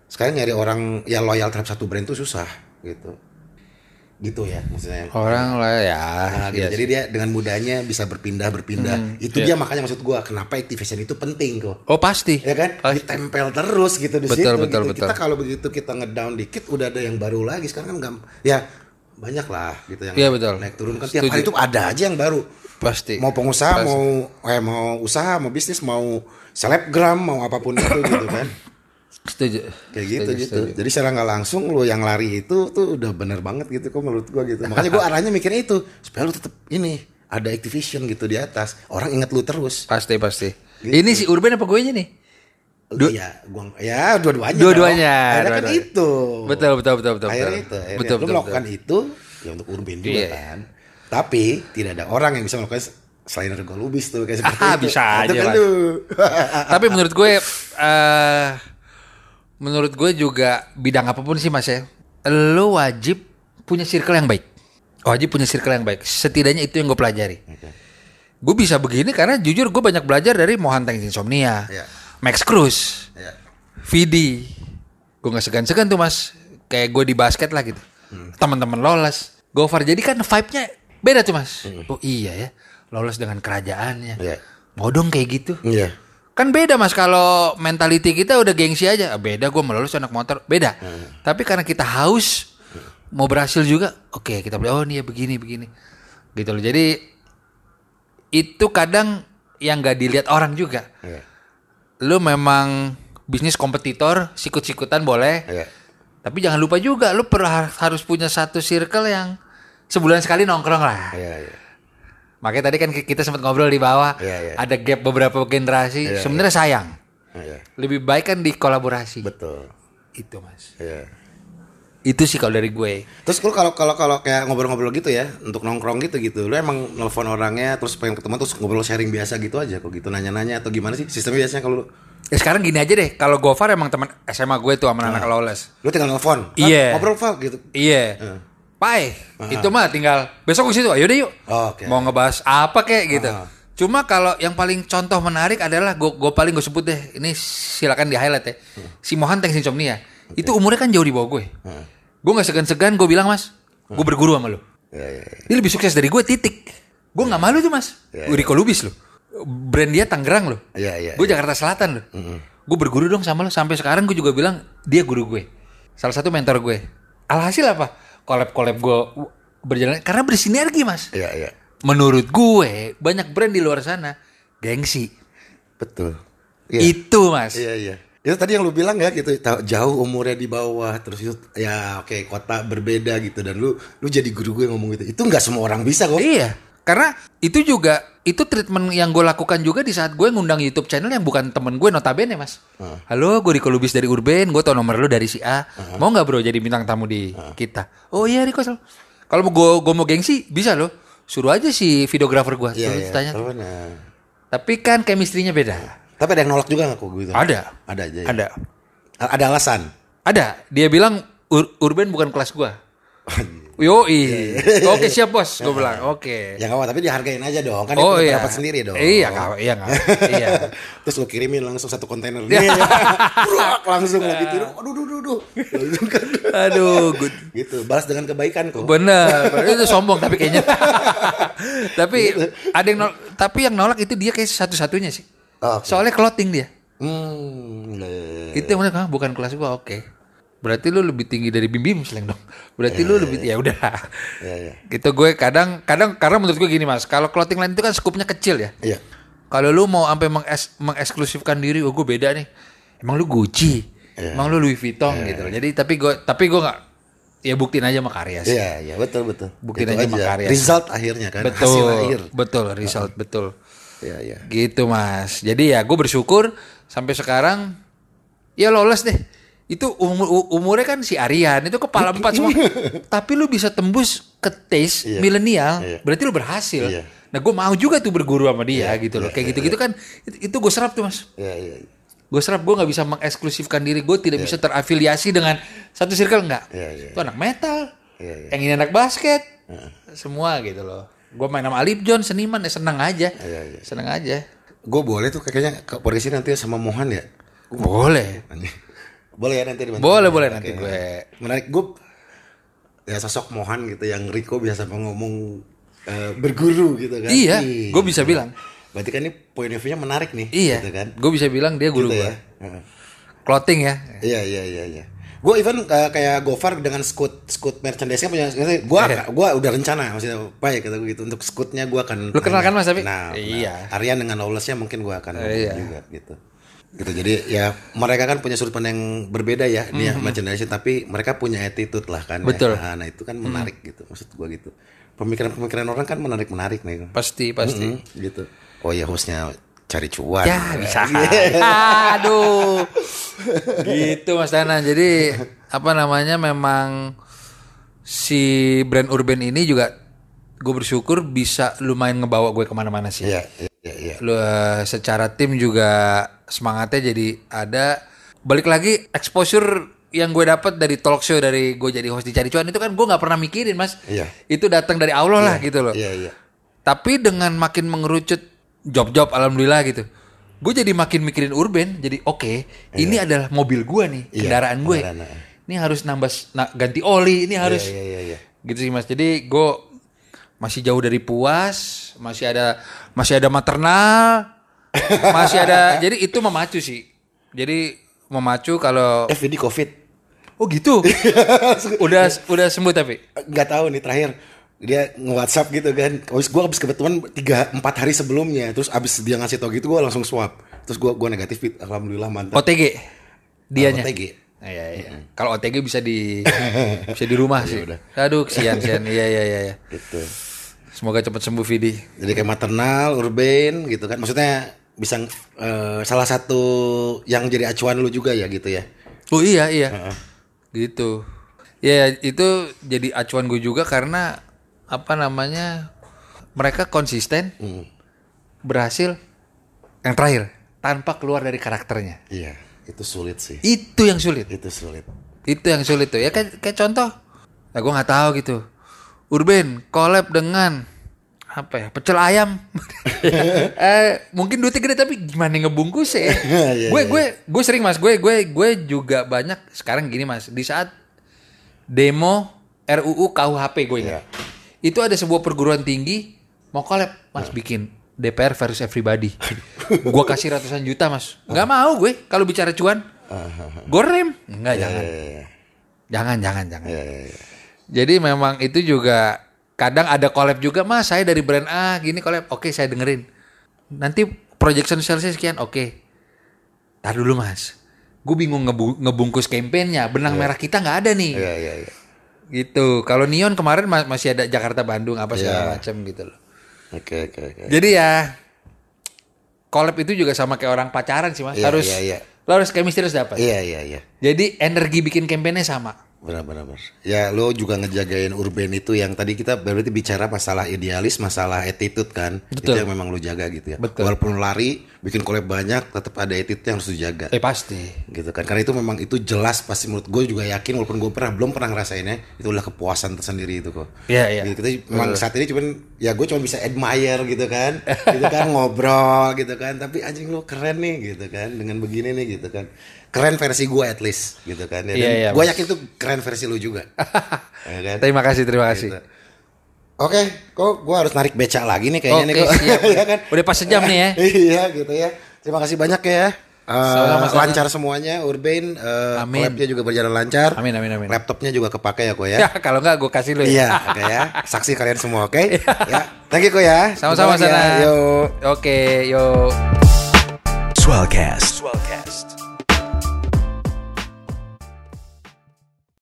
sekarang nyari orang yang loyal terhadap satu brand tuh susah gitu gitu ya maksudnya Orang lah ya. Nah, gitu. iya Jadi dia dengan mudahnya bisa berpindah berpindah. itu dia makanya maksud gua kenapa activation itu penting kok. Oh pasti. Ya kan? Pasti. Ditempel terus gitu di Betul, situ. betul, gitu. betul. Kita kalau begitu kita ngedown dikit udah ada yang baru lagi. Sekarang kan gam ya banyak lah gitu yang Iya, betul. naik turun kan tiap hari itu ada aja yang baru. Pasti. Mau pengusaha Pasti. mau eh mau usaha mau bisnis mau selebgram mau apa pun itu gitu kan. Setuju. Kayak gitu Setuju, gitu. setuju. Jadi secara nggak langsung lu yang lari itu tuh udah bener banget gitu kok menurut gua gitu. Makanya gua arahnya mikirnya itu supaya lu tetap ini ada Activision gitu di atas. Orang inget lu terus. Pasti, pasti. Gitu. Ini si Urban apa gue nih? Du- Iya, gua ya dua-duanya. Dua-duanya. Akhirnya kan itu. Betul, betul, betul, betul. Akhirnya betul. itu. Akhirnya betul, lu betul, melakukan betul. itu ya untuk Urban juga Iya. kan. Tapi tidak ada orang yang bisa melakukan selain Ergo Lubis tuh kayak seperti <laughs> Ah, itu. bisa aja, kan. <laughs> <laughs> Tapi menurut gue, eh menurut gue juga bidang apa pun sih mas ya, lo wajib punya circle yang baik. Wajib punya circle yang baik. Setidaknya itu yang gue pelajari. Gue bisa begini karena jujur gue banyak belajar dari Mohan Tank Insomnia, Iya. Max Cruz, Ya. Vidi. Gue nggak segan-segan tuh mas. Kayak gue di basket lah gitu. Teman-teman lolos. Gofar jadi kan vibe-nya beda tuh mas. Oh iya ya. Lolos dengan kerajaannya. Iya. Mau dong kayak gitu. Iya. Kan beda mas kalau mentality kita udah gengsi aja. Ah, Beda gue melulus anak motor. Beda. Tapi karena kita haus mau berhasil juga. Oke kita bilang oh nih ya begini begini. Gitu loh. Jadi itu kadang yang gak dilihat orang juga. Iya. Lu memang bisnis kompetitor, sikut-sikutan boleh. Iya. Tapi jangan lupa juga lu perlu harus punya satu circle yang sebulan sekali nongkrong lah. Iya, iya. Makanya tadi kan kita sempat ngobrol di bawah, Iya, iya. ada gap beberapa generasi. Iya, Sebenarnya sayang. Iya. Lebih baik kan di kolaborasi. Betul. Itu mas. Iya. Itu sih kalau dari gue. Terus lu kalau kalau kalau kayak ngobrol-ngobrol gitu ya, untuk nongkrong gitu gitu, lu emang nelfon orangnya terus pengen ketemu terus ngobrol sharing biasa gitu aja kok gitu nanya-nanya atau gimana sih sistemnya biasanya kalau lu, Ya sekarang gini aja deh, kalau Gofar emang teman SMA gue tuh sama anak lawless. lu tinggal nelfon, "Fak, Iya. ngobrol Val gitu. Iya. Pai, itu mah tinggal besok ke situ, ayo deh yuk. Oke. Mau ngebahas apa kek gitu. Ah. Cuma kalau yang paling contoh menarik adalah gue gue paling gue sebut deh. Ini silakan di highlight ya. Si Mohan Tanks Insomnia. Itu umurnya kan jauh di bawah gue. Gue nggak segan-segan gue bilang mas, gue berguru sama lo. Ya, ya, ya. Dia lebih sukses dari gue titik. Gue nggak malu tuh mas. Uriko Lubis lo. Brand dia Tangerang lo. Iya, iya, Gue Jakarta Selatan lo. Gue berguru dong sama lo. Sampai sekarang gue juga bilang dia guru gue. Salah satu mentor gue. Alhasil apa? Collab-collab gue berjalan karena bersinergi mas. Iya, iya. Menurut gue banyak brand di luar sana gengsi. Betul. Iya. Itu mas. Iya iya. Itu tadi yang lu bilang ya gitu jauh umurnya di bawah terus itu ya oke kota berbeda gitu dan lu lu jadi guru gue ngomong gitu. Itu nggak semua orang bisa kok. Iya. Karena itu juga itu treatment yang gue lakukan juga di saat gue ngundang YouTube channel yang bukan temen gue notabene mas. Halo, gue Riko Lubis dari Urban, gue tau nomor lu dari si A. Mau nggak bro jadi bintang tamu di kita? Oh iya Riko. Kalau mau gue gue mau gengsi bisa loh. Suruh aja si videografer gue. Suruh iya. tanya. Tapi kan chemistry-nya beda. Tapi ada yang nolak juga nggak kok gitu? Ada. Ada aja. ya? Ada. A- Ada alasan. Ada. Dia bilang Ur- Urban bukan kelas gue. Yoi. Iya. Oke siap bos. Gue bilang oke. Ya nggak apa tapi dihargain aja dong. Kan Oh iya. pendapat sendiri dong. Iya kak. Iya nggak. Iya. <laughs> Terus lu kirimin langsung satu kontainer. <laughs> Nih. Brak, langsung lah gitu. Aduh, aduh, aduh, aduh. Kan. <laughs> Aduh, good. gitu. Balas dengan kebaikan kok. Bener, itu sombong tapi kayaknya. tapi Gitu. ada yang nolak, tapi yang nolak itu dia kayak satu-satunya sih. Oh, oke. Soalnya clothing dia. Hmm. iya. Itu yang mereka "Ah, bukan kelas gua, oke. Berarti lu lebih tinggi dari Bim Bim seleng dong. Berarti lu lebih ya udah. Iya, iya. Gitu gue kadang kadang karena menurut gue gini Mas, kalau clothing line itu kan skupnya kecil ya. Iya. Kalau lu mau sampai menges- mengeksklusifkan diri, oh gue beda nih. Emang lu Gucci, Iya. emang lu Louis Vuitton gitu. loh. Jadi tapi gue tapi gue nggak ya buktiin aja sama karya sih. Iya, iya, betul, betul. Buktiin Itu aja sama karya. Result akhirnya kan, hasil Betul, akhir. betul, result betul. Iya, iya. Gitu mas. Jadi ya gue bersyukur sampai sekarang ya lolos deh. Itu umur, umurnya kan si Aryan itu kepala <laughs> empat semua. Tapi lu bisa tembus ke taste Iya. milenial, Iya. berarti lu berhasil. Iya. Nah gue mau juga tuh berguru sama dia gitu loh. iya, Kayak gitu-gitu kan itu, itu gue serap tuh mas. Iya, iya. Gue serap gue nggak bisa mengeksklusifkan diri gue tidak bisa terafiliasi dengan satu circle nggak. Iya, iya. Itu anak metal, Iya, iya. yang ini anak basket, semua gitu loh. Gue main sama Alip John seniman ya senang aja, Iya, iya. senang aja. Gue boleh tuh kayaknya ke podcast nanti sama Mohan ya. Boleh. Boleh ya nanti dibantu. Boleh, boleh nanti gue. Menarik gue ya sosok Mohan gitu yang Riko biasa ngomong eh, berguru gitu kan. Iya, gue bisa bilang. Berarti kan ini point of view-nya menarik nih. Iya, Gitu kan. gue bisa bilang dia guru Gitu gue. ya. Clothing ya. Iya iya iya iya. Gue even uh, kayak Gofar dengan scoot scoot merchandise punya gue gua udah rencana maksudnya apa ya kata gue gitu untuk scootnya gue akan Lu kenal kan, Mas, tapi? nah, Iya. nah, Aryan dengan Lawlessnya mungkin gue akan ngomong Iya. juga gitu gitu jadi ya mereka kan punya sudut pandang yang berbeda ya dia merchandise tapi mereka punya attitude lah kan ya. Betul. nah, nah, itu kan menarik gitu maksud gue gitu pemikiran-pemikiran orang kan menarik menarik nih Pasti, pasti. Mm, gitu oh ya hostnya cari cuan Ya bisa. <laughs> Aduh. gitu Mas Dana. Jadi apa namanya memang si brand urban ini juga gue bersyukur bisa lumayan ngebawa gue ke mana-mana sih. iya iya iya Lu eh, secara tim juga semangatnya jadi ada. Balik lagi exposure yang gue dapat dari talk show dari gue jadi host di Cari Cuan itu kan gue nggak pernah mikirin mas. Iya. Itu datang dari Allah lah gitu loh. iya iya Tapi dengan makin mengerucut job-job alhamdulillah gitu. Gue jadi makin mikirin urban. Jadi oke, ini adalah mobil gue nih, Iya, kendaraan gue. kendaraan, Ini harus nambah na- ganti oli, ini harus iya iya iya gitu sih mas. Jadi gue masih jauh dari puas, masih ada masih ada maternal, <laughs> masih ada. Jadi itu memacu sih. Jadi memacu kalau FVD COVID oh gitu. <laughs> udah udah sembuh tapi. nggak tahu nih terakhir dia nge-WhatsApp gitu kan. Abis gue abis kebetulan tiga empat hari sebelumnya, terus abis dia ngasih tau gitu gue langsung swab. Terus gue gua negatif, fit. alhamdulillah mantap. OTG dianya. OTG. Nah, iya, iya. Kalau OTG bisa di <laughs> bisa di rumah sih. udah. Aduh, kesian kesian. Iya iya iya iya. Gitu. Semoga cepat sembuh Vidi. Jadi kayak maternal, urban gitu kan. Maksudnya bisa eh, salah satu yang jadi acuan lu juga ya gitu ya. Oh iya iya. Gitu. Ya itu jadi acuan gue juga karena apa namanya mereka konsisten Hmm. berhasil yang terakhir tanpa keluar dari karakternya. Iya, itu sulit sih. Itu yang sulit. Itu sulit. Itu yang sulit tuh. Ya kayak, kayak contoh. Nah, gue nggak tahu gitu. Urban collab dengan apa ya? Pecel ayam. <laughs> Eh mungkin duitnya gede tapi gimana ngebungkus <laughs> ya Iya, gue gue gue sering mas. Gue gue gue juga banyak sekarang gini mas. Di saat demo RUU KUHP gue ingat. Itu ada sebuah perguruan tinggi mau collab mas bikin DPR versus everybody. <laughs> Gue kasih ratusan juta mas. Nggak mau gue kalau bicara cuan. Gue rem. Nggak jangan. jangan jangan jangan. Jadi memang itu juga kadang ada collab juga mas saya dari brand A gini collab. Oke saya dengerin. Nanti projection salesnya sekian oke. Tar dulu mas. Gue bingung ngebu- ngebungkus kampanyenya benang merah kita nggak ada nih. Iya iya iya. gitu. Kalau neon kemarin ma- masih ada Jakarta Bandung apa segala Iya. macam gitu loh. Oke oke oke. jadi ya collab itu juga sama kayak orang pacaran sih mas. Iya, harus iya, iya. lo harus chemistry harus dapat. Iya iya iya. jadi energi bikin kampanyenya sama Benar benar benar. Ya lo juga ngejagain urban itu yang tadi kita berarti bicara masalah idealis, masalah attitude kan. Betul. Itu yang memang lo jaga gitu ya. Betul. Walaupun lari, bikin collab banyak, tetap ada attitude yang harus dijaga. eh pasti gitu kan karena itu memang itu jelas pasti menurut gue juga yakin walaupun gue pernah belum pernah ngerasainnya itu adalah kepuasan tersendiri itu kok Iya, iya. Gitu, kita memang saat ini cuman ya gue cuma bisa admire gitu kan gitu kan ngobrol gitu kan tapi anjing lo keren nih gitu kan dengan begini nih gitu kan keren versi gue at least gitu kan ya, Iya, iya, gue yakin tuh keren versi lo juga <laughs> ya kan terima kasih terima kasih Gitu. Oke, kok gue harus narik beca lagi nih kayaknya nih Oke, kok. siap. Iya <laughs> kan? Udah pas sejam nih ya. <laughs> iya gitu ya. Terima kasih banyak ya. Eh, Sama-sama. lancar semuanya, Urban. eh, Amin. juga berjalan lancar. Amin, amin, amin. Laptopnya juga kepake ya kok ya. ya kalau nggak gue kasih lo Iya, oke ya. Saksi kalian semua, oke? ya. Thank you kok ya. sama-sama lagi ya. sana Yo. oke yo Swellcast.